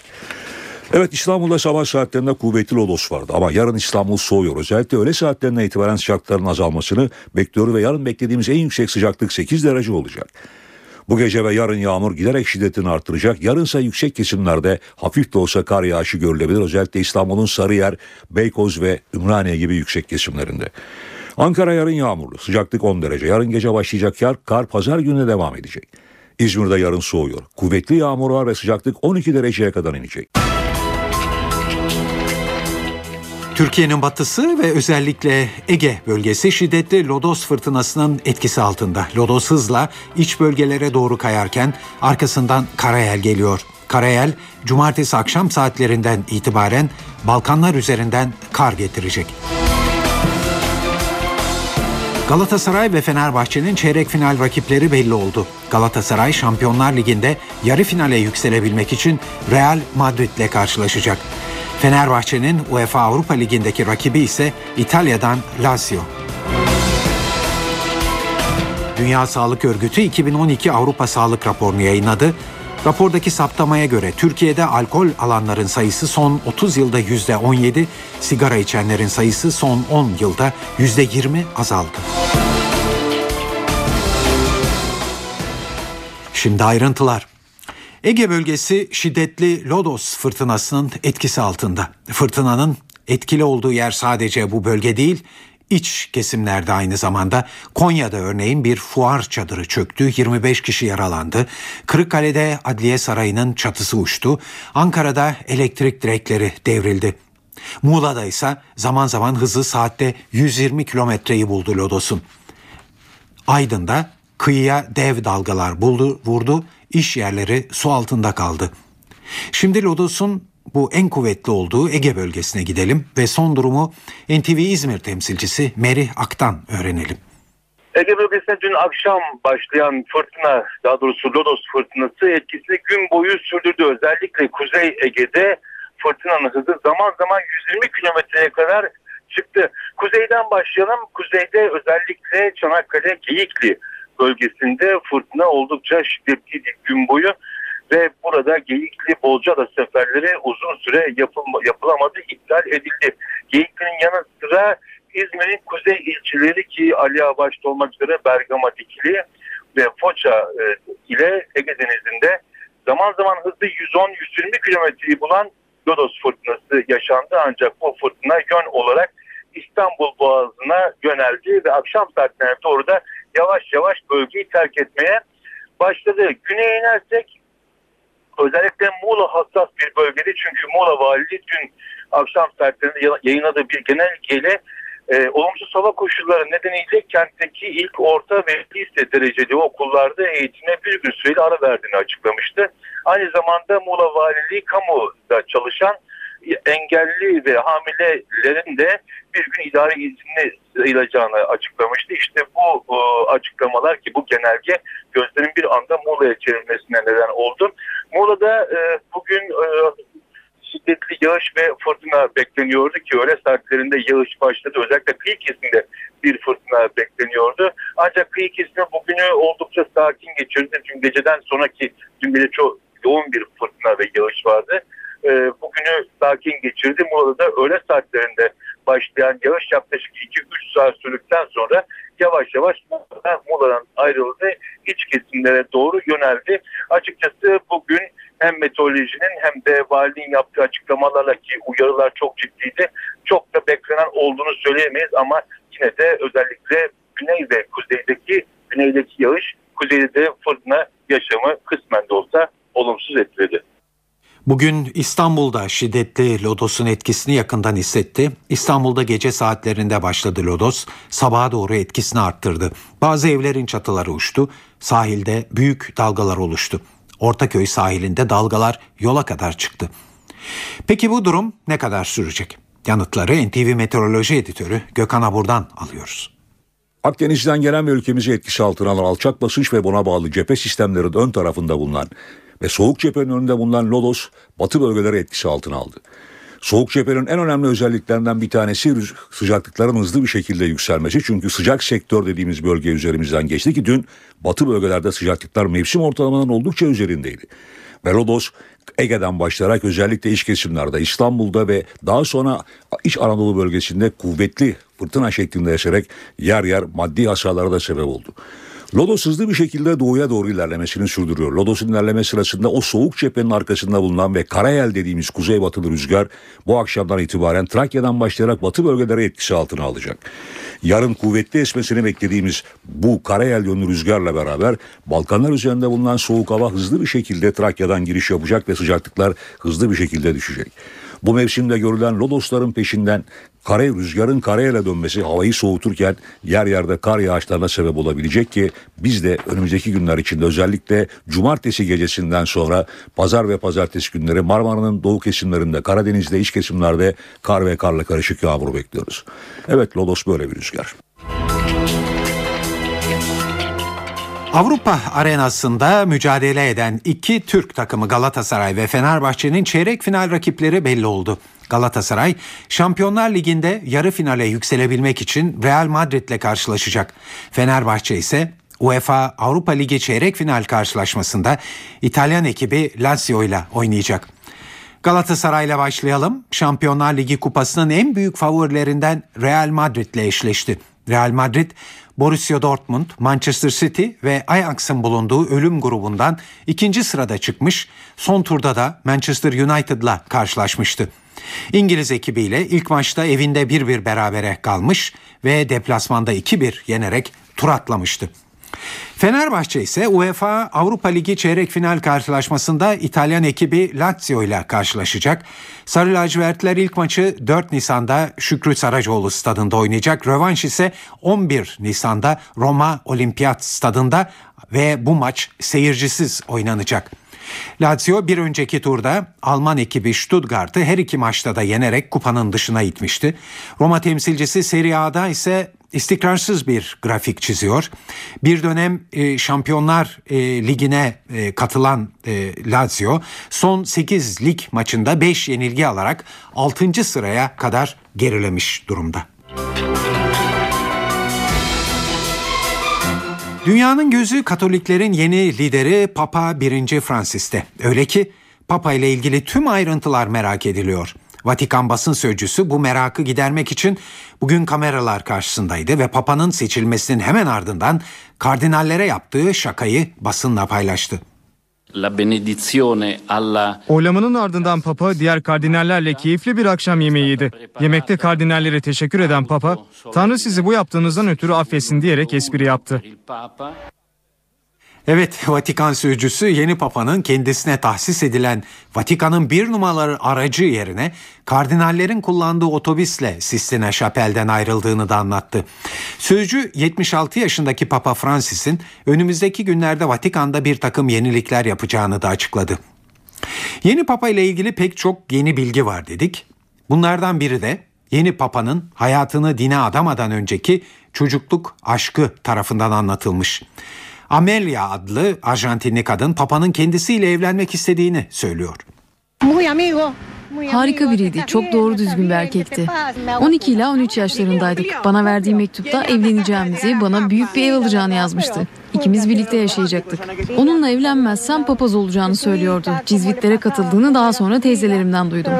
Evet İstanbul'da sabah saatlerinde kuvvetli lodos vardı ama yarın İstanbul soğuyor. Özellikle öğle saatlerinden itibaren sıcaklıkların azalmasını bekliyor ve yarın beklediğimiz en yüksek sıcaklık 8 derece olacak. Bu gece ve yarın yağmur giderek şiddetini artıracak. Yarınsa yüksek kesimlerde hafif de olsa kar yağışı görülebilir. Özellikle İstanbul'un Sarıyer, Beykoz ve Ümraniye gibi yüksek kesimlerinde. Ankara yarın yağmurlu. Sıcaklık 10 derece. Yarın gece başlayacak kar, kar pazar gününe devam edecek. İzmir'de yarın soğuyor. Kuvvetli yağmur var ve sıcaklık 12 dereceye kadar inecek. Türkiye'nin batısı ve özellikle Ege bölgesi şiddetli lodos fırtınasının etkisi altında. Lodos hızla iç bölgelere doğru kayarken arkasından Karayel geliyor. Karayel cumartesi akşam saatlerinden itibaren Balkanlar üzerinden kar getirecek. Galatasaray ve Fenerbahçe'nin çeyrek final rakipleri belli oldu. Galatasaray Şampiyonlar Ligi'nde yarı finale yükselebilmek için Real Madrid'le karşılaşacak. Fenerbahçe'nin UEFA Avrupa Ligi'ndeki rakibi ise İtalya'dan Lazio. Dünya Sağlık Örgütü 2012 Avrupa Sağlık Raporu'nu yayınladı. Rapordaki saptamaya göre Türkiye'de alkol alanların sayısı son 30 yılda %17, sigara içenlerin sayısı son 10 yılda %20 azaldı. Şimdi ayrıntılar. Ege bölgesi şiddetli Lodos fırtınasının etkisi altında. Fırtınanın etkili olduğu yer sadece bu bölge değil, iç kesimlerde aynı zamanda Konya'da örneğin bir fuar çadırı çöktü, 25 kişi yaralandı. Kırıkkale'de Adliye Sarayı'nın çatısı uçtu. Ankara'da elektrik direkleri devrildi. Muğla'da ise zaman zaman hızı saatte 120 kilometreyi buldu Lodos'un. Aydın'da kıyıya dev dalgalar buldu, vurdu, iş yerleri su altında kaldı. Şimdi Lodos'un bu en kuvvetli olduğu Ege bölgesine gidelim ve son durumu NTV İzmir temsilcisi Merih Ak'tan öğrenelim. Ege bölgesinde dün akşam başlayan fırtına, daha doğrusu Lodos fırtınası etkisini gün boyu sürdürdü. Özellikle Kuzey Ege'de fırtınanın hızı zaman zaman 120 kilometreye kadar çıktı. Kuzeyden başlayalım. Kuzeyde özellikle Çanakkale, Geyikli bölgesinde fırtına oldukça şiddetliydi gün boyu ve burada Geyikli Bolcada seferleri uzun süre yapılma, yapılamadı, iptal edildi. Geyikli'nin yanı sıra İzmir'in kuzey ilçeleri ki Ali Ağa başta olmak üzere Bergama Dikili ve Foça e, ile Ege Denizi'nde zaman zaman hızı 110-120 kilometreyi bulan Lodos fırtınası yaşandı ancak bu fırtına yön olarak İstanbul Boğazı'na yöneldi ve akşam saatlerine doğru da yavaş yavaş bölgeyi terk etmeye başladı. Güneye inersek özellikle Muğla hassas bir bölgede çünkü Muğla Valiliği dün akşam saatlerinde yayınladığı bir genelgeyle e, olumsuz hava koşulları nedeniyle kentteki ilk orta ve lise dereceli okullarda eğitime bir gün süreli ara verdiğini açıklamıştı. Aynı zamanda Muğla Valiliği kamuda çalışan engelli ve hamilelerin de bir gün idari izinle sayılacağını açıklamıştı. İşte bu e, açıklamalar ki bu genelge gözlerin bir anda Muğla'ya çevrilmesine neden oldu. Muğla'da e, bugün e, şiddetli yağış ve fırtına bekleniyordu ki öğle saatlerinde yağış başladı. Özellikle kıyı kesiminde bir fırtına bekleniyordu. Ancak kıyı kesimi bugünü oldukça sakin geçirdi. Dün geceden sonraki dün gece çok yoğun bir fırtına ve yağış vardı. E, bugünü sakin geçirdi. Muğla'da öğle saatlerinde başlayan yağış yaklaşık 2-3 saat sürdükten sonra yavaş yavaş Muğla'dan ayrıldı. iç kesimlere doğru yöneldi. Açıkçası bugün hem meteorolojinin hem de valiliğin yaptığı açıklamalarla ki uyarılar çok ciddiydi. Çok da beklenen olduğunu söyleyemeyiz ama yine de özellikle güney ve kuzeydeki güneydeki yağış kuzeyde de fırtına yaşamı kısmen de olsa olumsuz etkiledi. Bugün İstanbul'da şiddetli lodosun etkisini yakından hissetti. İstanbul'da gece saatlerinde başladı lodos, sabaha doğru etkisini arttırdı. Bazı evlerin çatıları uçtu, sahilde büyük dalgalar oluştu. Ortaköy sahilinde dalgalar yola kadar çıktı. Peki bu durum ne kadar sürecek? Yanıtları NTV Meteoroloji Editörü Gökhan Abur'dan alıyoruz. Akdeniz'den gelen ve ülkemizi etkisi altına alan alçak basınç ve buna bağlı cephe sistemlerin ön tarafında bulunan ve soğuk cephenin önünde bulunan Lodos batı bölgeleri etkisi altına aldı. Soğuk cephenin en önemli özelliklerinden bir tanesi sıcaklıkların hızlı bir şekilde yükselmesi. Çünkü sıcak sektör dediğimiz bölge üzerimizden geçti ki dün batı bölgelerde sıcaklıklar mevsim ortalamalarının oldukça üzerindeydi. Ve Lodos Ege'den başlayarak özellikle iç kesimlerde İstanbul'da ve daha sonra İç Anadolu bölgesinde kuvvetli fırtına şeklinde eserek yer yer maddi hasarlara da sebep oldu. Lodos hızlı bir şekilde doğuya doğru ilerlemesini sürdürüyor. Lodos'un ilerleme sırasında o soğuk cephenin arkasında bulunan ve Karayel dediğimiz kuzeybatılı rüzgar bu akşamdan itibaren Trakya'dan başlayarak batı bölgelere etkisi altına alacak. Yarın kuvvetli esmesini beklediğimiz bu Karayel yönlü rüzgarla beraber Balkanlar üzerinde bulunan soğuk hava hızlı bir şekilde Trakya'dan giriş yapacak ve sıcaklıklar hızlı bir şekilde düşecek. Bu mevsimde görülen lodosların peşinden kare rüzgarın karayele dönmesi havayı soğuturken yer yerde kar yağışlarına sebep olabilecek ki biz de önümüzdeki günler içinde özellikle cumartesi gecesinden sonra pazar ve pazartesi günleri Marmara'nın doğu kesimlerinde Karadeniz'de iç kesimlerde kar ve karla karışık yağmur bekliyoruz. Evet Lodos böyle bir rüzgar. Avrupa arenasında mücadele eden iki Türk takımı Galatasaray ve Fenerbahçe'nin çeyrek final rakipleri belli oldu. Galatasaray Şampiyonlar Ligi'nde yarı finale yükselebilmek için Real Madrid'le karşılaşacak. Fenerbahçe ise UEFA Avrupa Ligi çeyrek final karşılaşmasında İtalyan ekibi Lazio ile oynayacak. Galatasaray'la başlayalım. Şampiyonlar Ligi kupasının en büyük favorilerinden Real Madrid ile eşleşti. Real Madrid Borussia Dortmund, Manchester City ve Ajax'ın bulunduğu ölüm grubundan ikinci sırada çıkmış, son turda da Manchester United'la karşılaşmıştı. İngiliz ekibiyle ilk maçta evinde 1-1 berabere kalmış ve deplasmanda 2-1 yenerek tur atlamıştı. Fenerbahçe ise UEFA Avrupa Ligi çeyrek final karşılaşmasında İtalyan ekibi Lazio ile karşılaşacak. Sarı lacivertler ilk maçı 4 Nisan'da Şükrü Saracoğlu stadında oynayacak. Rövanş ise 11 Nisan'da Roma Olimpiyat stadında ve bu maç seyircisiz oynanacak. Lazio bir önceki turda Alman ekibi Stuttgart'ı her iki maçta da yenerek kupanın dışına itmişti. Roma temsilcisi Serie A'da ise istikrarsız bir grafik çiziyor. Bir dönem e, Şampiyonlar e, Ligi'ne e, katılan e, Lazio son 8 lig maçında 5 yenilgi alarak 6. sıraya kadar gerilemiş durumda. Dünyanın gözü Katoliklerin yeni lideri Papa 1. Francis'te. Öyle ki Papa ile ilgili tüm ayrıntılar merak ediliyor. Vatikan basın sözcüsü bu merakı gidermek için bugün kameralar karşısındaydı ve Papa'nın seçilmesinin hemen ardından kardinallere yaptığı şakayı basınla paylaştı. La benedizione alla Oylamanın ardından Papa diğer kardinallerle keyifli bir akşam yemeği yedi. Yemekte kardinallere teşekkür eden Papa, Tanrı sizi bu yaptığınızdan ötürü affetsin diyerek espri yaptı. Evet, Vatikan sözcüsü yeni papanın kendisine tahsis edilen Vatikan'ın bir numaralı aracı yerine kardinallerin kullandığı otobüsle Sistine Chapel'den ayrıldığını da anlattı. Sözcü 76 yaşındaki Papa Francis'in önümüzdeki günlerde Vatikan'da bir takım yenilikler yapacağını da açıkladı. Yeni papa ile ilgili pek çok yeni bilgi var dedik. Bunlardan biri de yeni papanın hayatını dine adamadan önceki çocukluk aşkı tarafından anlatılmış. Amelia adlı Arjantinli kadın Papa'nın kendisiyle evlenmek istediğini söylüyor. Harika biriydi. Çok doğru düzgün bir erkekti. 12 ila 13 yaşlarındaydık. Bana verdiği mektupta evleneceğimizi, bana büyük bir ev alacağını yazmıştı. İkimiz birlikte yaşayacaktık. Onunla evlenmezsem papaz olacağını söylüyordu. Cizvitlere katıldığını daha sonra teyzelerimden duydum.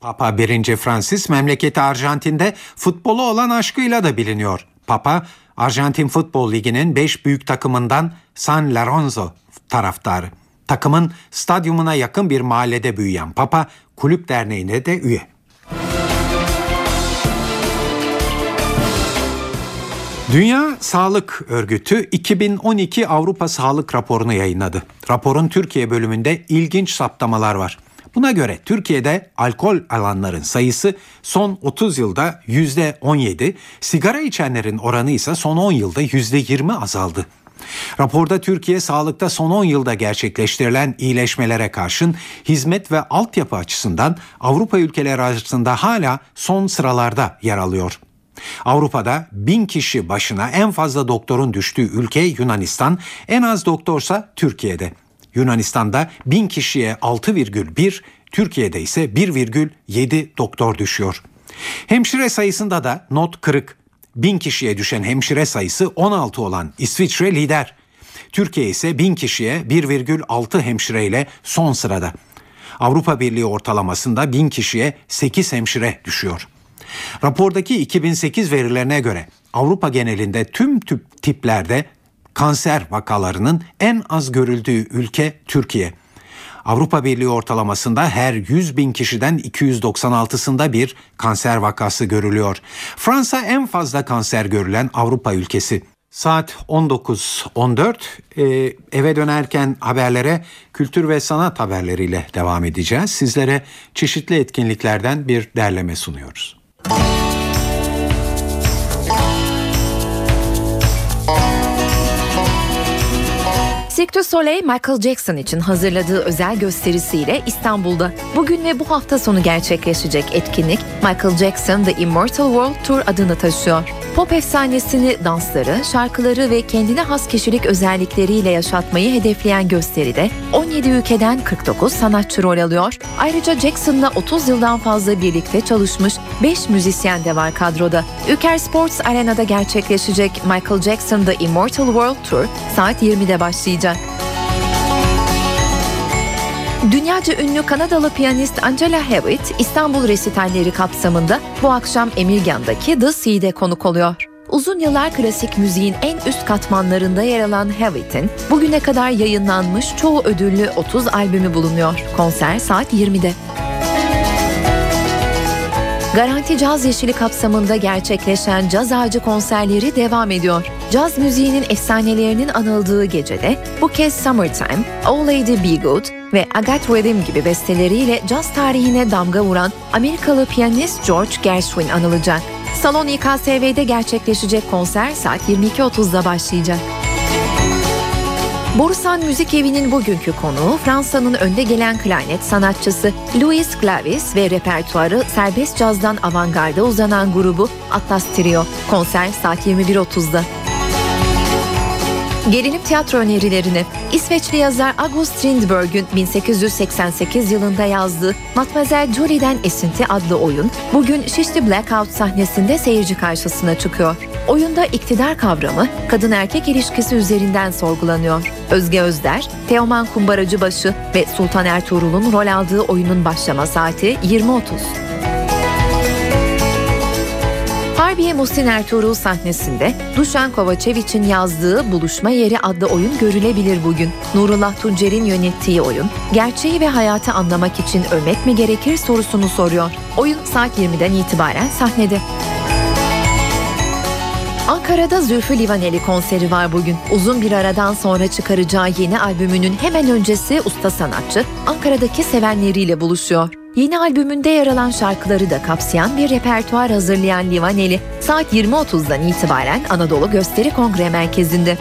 Papa 1. Francis memleketi Arjantin'de futbolu olan aşkıyla da biliniyor. Papa Arjantin Futbol Ligi'nin 5 büyük takımından San Lorenzo taraftarı. Takımın stadyumuna yakın bir mahallede büyüyen Papa kulüp derneğine de üye. Dünya Sağlık Örgütü 2012 Avrupa Sağlık Raporu'nu yayınladı. Raporun Türkiye bölümünde ilginç saptamalar var. Buna göre Türkiye'de alkol alanların sayısı son 30 yılda %17, sigara içenlerin oranı ise son 10 yılda %20 azaldı. Raporda Türkiye sağlıkta son 10 yılda gerçekleştirilen iyileşmelere karşın hizmet ve altyapı açısından Avrupa ülkeleri arasında hala son sıralarda yer alıyor. Avrupa'da bin kişi başına en fazla doktorun düştüğü ülke Yunanistan, en az doktorsa Türkiye'de. Yunanistan'da bin kişiye 6,1, Türkiye'de ise 1,7 doktor düşüyor. Hemşire sayısında da not kırık. Bin kişiye düşen hemşire sayısı 16 olan İsviçre lider. Türkiye ise bin kişiye 1,6 hemşire ile son sırada. Avrupa Birliği ortalamasında bin kişiye 8 hemşire düşüyor. Rapordaki 2008 verilerine göre Avrupa genelinde tüm tüp tiplerde kanser vakalarının en az görüldüğü ülke Türkiye. Avrupa Birliği ortalamasında her 100 bin kişiden 296'sında bir kanser vakası görülüyor. Fransa en fazla kanser görülen Avrupa ülkesi. Saat 19.14 ee, eve dönerken haberlere kültür ve sanat haberleriyle devam edeceğiz. Sizlere çeşitli etkinliklerden bir derleme sunuyoruz. Cirque du Soleil Michael Jackson için hazırladığı özel gösterisiyle İstanbul'da bugün ve bu hafta sonu gerçekleşecek etkinlik Michael Jackson The Immortal World Tour adını taşıyor. Pop efsanesini dansları, şarkıları ve kendine has kişilik özellikleriyle yaşatmayı hedefleyen gösteride 17 ülkeden 49 sanatçı rol alıyor. Ayrıca Jackson'la 30 yıldan fazla birlikte çalışmış 5 müzisyen de var kadroda. Ülker Sports Arena'da gerçekleşecek Michael Jackson The Immortal World Tour saat 20'de başlayacak. Dünyaca ünlü Kanadalı piyanist Angela Hewitt, İstanbul resitalleri kapsamında bu akşam Emirgan'daki The Sea'de konuk oluyor. Uzun yıllar klasik müziğin en üst katmanlarında yer alan Hewitt'in bugüne kadar yayınlanmış çoğu ödüllü 30 albümü bulunuyor. Konser saat 20'de. Garanti Caz Yeşili kapsamında gerçekleşen caz ağacı konserleri devam ediyor. Caz müziğinin efsanelerinin anıldığı gecede bu kez Summertime, Oh Lady Be Good ve Got Rhythm gibi besteleriyle caz tarihine damga vuran Amerikalı piyanist George Gershwin anılacak. Salon İKSV'de gerçekleşecek konser saat 22.30'da başlayacak. Borusan Müzik Evi'nin bugünkü konuğu Fransa'nın önde gelen klarnet sanatçısı Louis Clavis ve repertuarı serbest cazdan avantgarda uzanan grubu Atlas Trio. Konser saat 21.30'da. Gelelim tiyatro önerilerine. İsveçli yazar August Strindberg'ün 1888 yılında yazdığı Mademoiselle Jolie'den Esinti adlı oyun bugün Şişli Blackout sahnesinde seyirci karşısına çıkıyor. Oyunda iktidar kavramı kadın erkek ilişkisi üzerinden sorgulanıyor. Özge Özder, Teoman Kumbaracıbaşı ve Sultan Ertuğrul'un rol aldığı oyunun başlama saati 20.30. Harbiye Muhsin Ertuğrul sahnesinde Duşan Kovaçeviç'in yazdığı Buluşma Yeri adlı oyun görülebilir bugün. Nurullah Tuncer'in yönettiği oyun, gerçeği ve hayatı anlamak için ölmek mi gerekir sorusunu soruyor. Oyun saat 20'den itibaren sahnede. Ankara'da Zülfü Livaneli konseri var bugün. Uzun bir aradan sonra çıkaracağı yeni albümünün hemen öncesi usta sanatçı Ankara'daki sevenleriyle buluşuyor. Yeni albümünde yer alan şarkıları da kapsayan bir repertuar hazırlayan Livaneli saat 20.30'dan itibaren Anadolu Gösteri Kongre Merkezi'nde.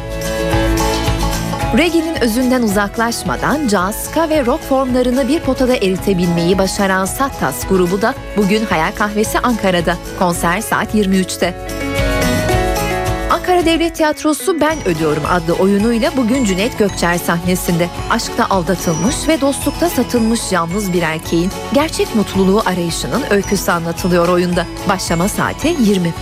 Reggae'nin özünden uzaklaşmadan caz, ska ve rock formlarını bir potada eritebilmeyi başaran Sattas grubu da bugün Hayal Kahvesi Ankara'da. Konser saat 23'te. Ankara Devlet Tiyatrosu Ben Ödüyorum adlı oyunuyla bugün Cüneyt Gökçer sahnesinde. Aşkta aldatılmış ve dostlukta satılmış yalnız bir erkeğin gerçek mutluluğu arayışının öyküsü anlatılıyor oyunda. Başlama saati 20.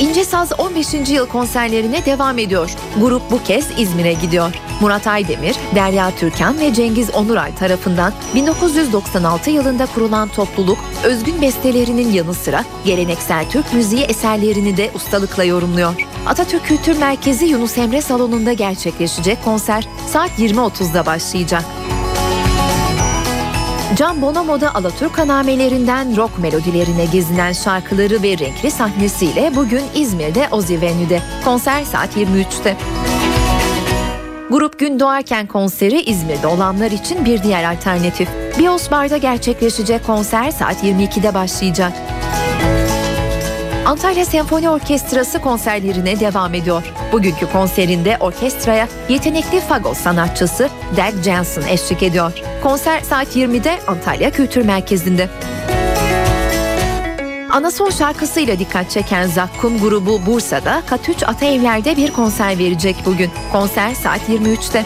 İnce Saz 15. yıl konserlerine devam ediyor. Grup bu kez İzmir'e gidiyor. Murat Aydemir, Derya Türkan ve Cengiz Onuray tarafından 1996 yılında kurulan topluluk özgün bestelerinin yanı sıra geleneksel Türk müziği eserlerini de ustalıkla yorumluyor. Atatürk Kültür Merkezi Yunus Emre Salonu'nda gerçekleşecek konser saat 20.30'da başlayacak. Can Bonomo'da Alaturk anamelerinden rock melodilerine gezinen şarkıları ve renkli sahnesiyle bugün İzmir'de Ozi Venue'de. Konser saat 23'te. Grup Gün Doğarken konseri İzmir'de olanlar için bir diğer alternatif. Bios Bar'da gerçekleşecek konser saat 22'de başlayacak. Antalya Senfoni Orkestrası konserlerine devam ediyor. Bugünkü konserinde orkestraya yetenekli fagot sanatçısı Dag Jensen eşlik ediyor. Konser saat 20'de Antalya Kültür Merkezi'nde. Anason şarkısıyla dikkat çeken Zakkum grubu Bursa'da Katüç Ataevler'de bir konser verecek bugün. Konser saat 23'te.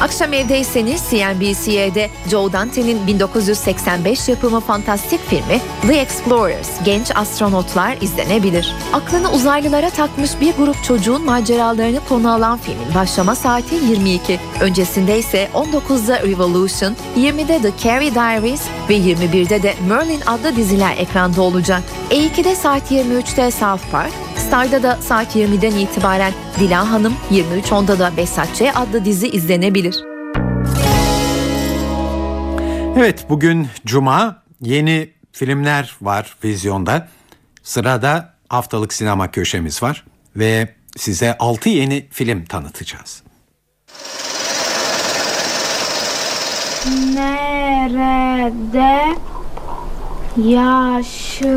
Akşam evdeyseniz CNBC'de Joe Dante'nin 1985 yapımı fantastik filmi The Explorers, Genç Astronotlar izlenebilir. Aklını uzaylılara takmış bir grup çocuğun maceralarını konu alan filmin başlama saati 22. Öncesinde ise 19'da Revolution, 20'de The Carrie Diaries ve 21'de de Merlin adlı diziler ekranda olacak. E2'de saat 23'te South Park, Star'da da saat 20'den itibaren Dila Hanım, 23.10'da da Besatçı adlı dizi izlenebilir. Evet bugün Cuma yeni filmler var vizyonda. Sırada haftalık sinema köşemiz var ve size 6 yeni film tanıtacağız. Nerede yaşıyorum?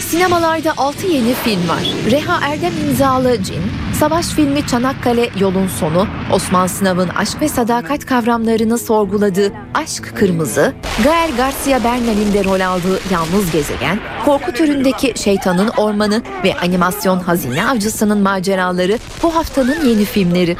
Sinemalarda 6 yeni film var. Reha Erdem imzalı Cin, savaş filmi Çanakkale Yolun Sonu, Osman Sınav'ın aşk ve sadakat kavramlarını sorguladığı Aşk Kırmızı, Gael Garcia Bernal'in de rol aldığı Yalnız Gezegen, korku türündeki Şeytanın Ormanı ve animasyon Hazine Avcısının maceraları bu haftanın yeni filmleri.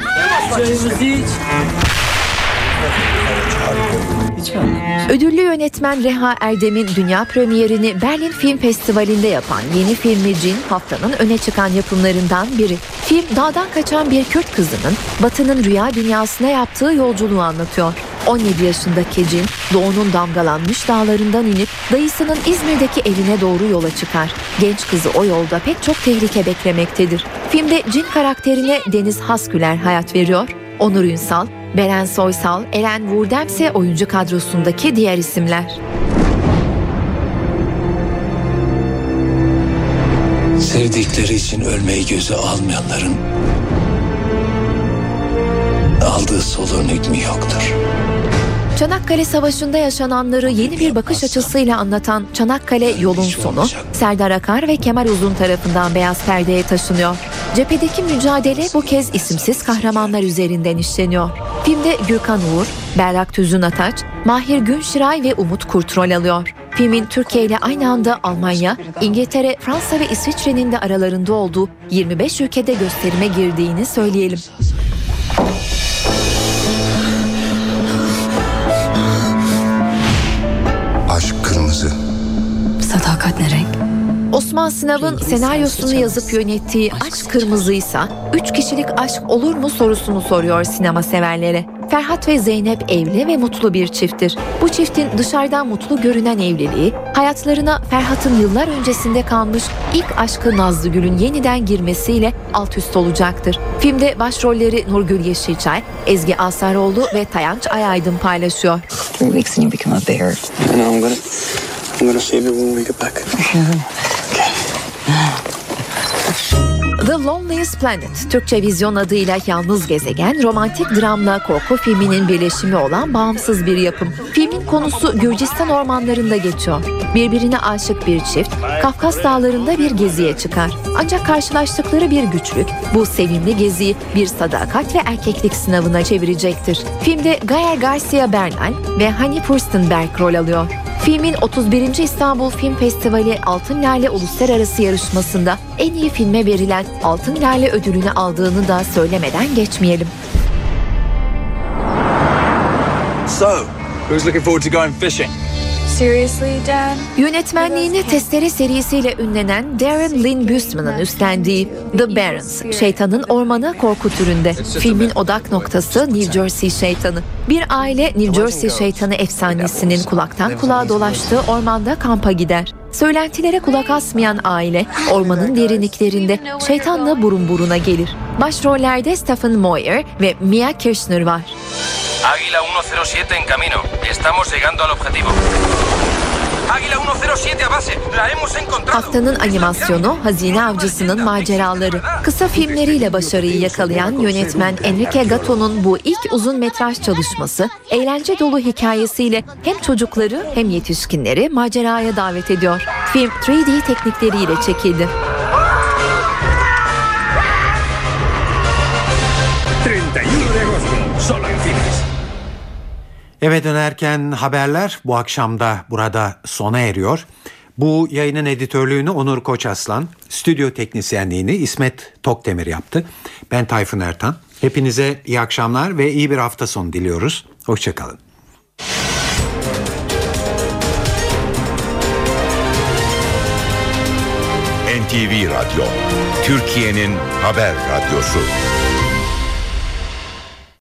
Ödüllü yönetmen Reha Erdem'in dünya premierini Berlin Film Festivali'nde yapan yeni filmi Cin haftanın öne çıkan yapımlarından biri. Film dağdan kaçan bir Kürt kızının Batı'nın rüya dünyasına yaptığı yolculuğu anlatıyor. 17 yaşındaki Cin, doğunun damgalanmış dağlarından inip dayısının İzmir'deki evine doğru yola çıkar. Genç kızı o yolda pek çok tehlike beklemektedir. Filmde Cin karakterine Deniz Hasküler hayat veriyor. Onur Ünsal, Beren Soysal, Eren Vurdem ise oyuncu kadrosundaki diğer isimler. Sevdikleri için ölmeyi göze almayanların aldığı soluğun hükmü yoktur. Çanakkale Savaşı'nda yaşananları yeni bir bakış açısıyla anlatan Çanakkale Yolun Sonu, Serdar Akar ve Kemal Uzun tarafından beyaz perdeye taşınıyor. Cephedeki mücadele bu kez isimsiz kahramanlar üzerinden işleniyor. Filmde Gürkan Uğur, Berrak Tüzün Ataç, Mahir Günşiray ve Umut Kurt rol alıyor. Filmin Türkiye ile aynı anda Almanya, İngiltere, Fransa ve İsviçre'nin de aralarında olduğu 25 ülkede gösterime girdiğini söyleyelim. Osman Sınav'ın senaryosunu yazıp yönettiği Aşk Kırmızıysa, üç kişilik aşk olur mu sorusunu soruyor sinema severlere. Ferhat ve Zeynep evli ve mutlu bir çifttir. Bu çiftin dışarıdan mutlu görünen evliliği, hayatlarına Ferhat'ın yıllar öncesinde kalmış ilk aşkı Nazlı Gül'ün yeniden girmesiyle alt üst olacaktır. Filmde başrolleri Nurgül Yeşilçay, Ezgi Asaroğlu ve Tayanç Ayaydın paylaşıyor. Three weeks and you become a bear. I know I'm gonna, I'm gonna save you when we get back. The Loneliest Planet, Türkçe vizyon adıyla Yalnız Gezegen, romantik dramla korku filminin birleşimi olan bağımsız bir yapım. Filmin konusu Gürcistan ormanlarında geçiyor. Birbirine aşık bir çift, Kafkas dağlarında bir geziye çıkar. Ancak karşılaştıkları bir güçlük, bu sevimli geziyi bir sadakat ve erkeklik sınavına çevirecektir. Filmde Gael Garcia Bernal ve Hani Furstenberg rol alıyor. Filmin 31. İstanbul Film Festivali Altın Lale Uluslararası Yarışması'nda en iyi filme verilen Altın Lale ödülünü aldığını da söylemeden geçmeyelim. So, who's looking forward to going fishing? Seriously, Dad? Yönetmenliğini Testere serisiyle ünlenen Darren Lynn Büstman'ın üstlendiği The Barrens, Şeytanın Ormanı korku türünde. Filmin odak noktası New Jersey şeytanı. Bir aile New Jersey şeytanı efsanesinin kulaktan kulağa dolaştığı ormanda kampa gider. Söylentilere kulak asmayan aile ormanın derinliklerinde şeytanla burun buruna gelir. Başrollerde Stephen Moyer ve Mia Kirshner var. Águila 107 en camino. Estamos llegando al objetivo. Haftanın animasyonu Hazine Avcısının Maceraları. Kısa filmleriyle başarıyı yakalayan yönetmen Enrique Gatto'nun bu ilk uzun metraj çalışması eğlence dolu hikayesiyle hem çocukları hem yetişkinleri maceraya davet ediyor. Film 3D teknikleriyle çekildi. Eve dönerken haberler bu akşamda burada sona eriyor. Bu yayının editörlüğünü Onur Koçaslan, stüdyo teknisyenliğini İsmet Tokdemir yaptı. Ben Tayfun Ertan. Hepinize iyi akşamlar ve iyi bir hafta sonu diliyoruz. Hoşçakalın. NTV Radyo, Türkiye'nin haber radyosu.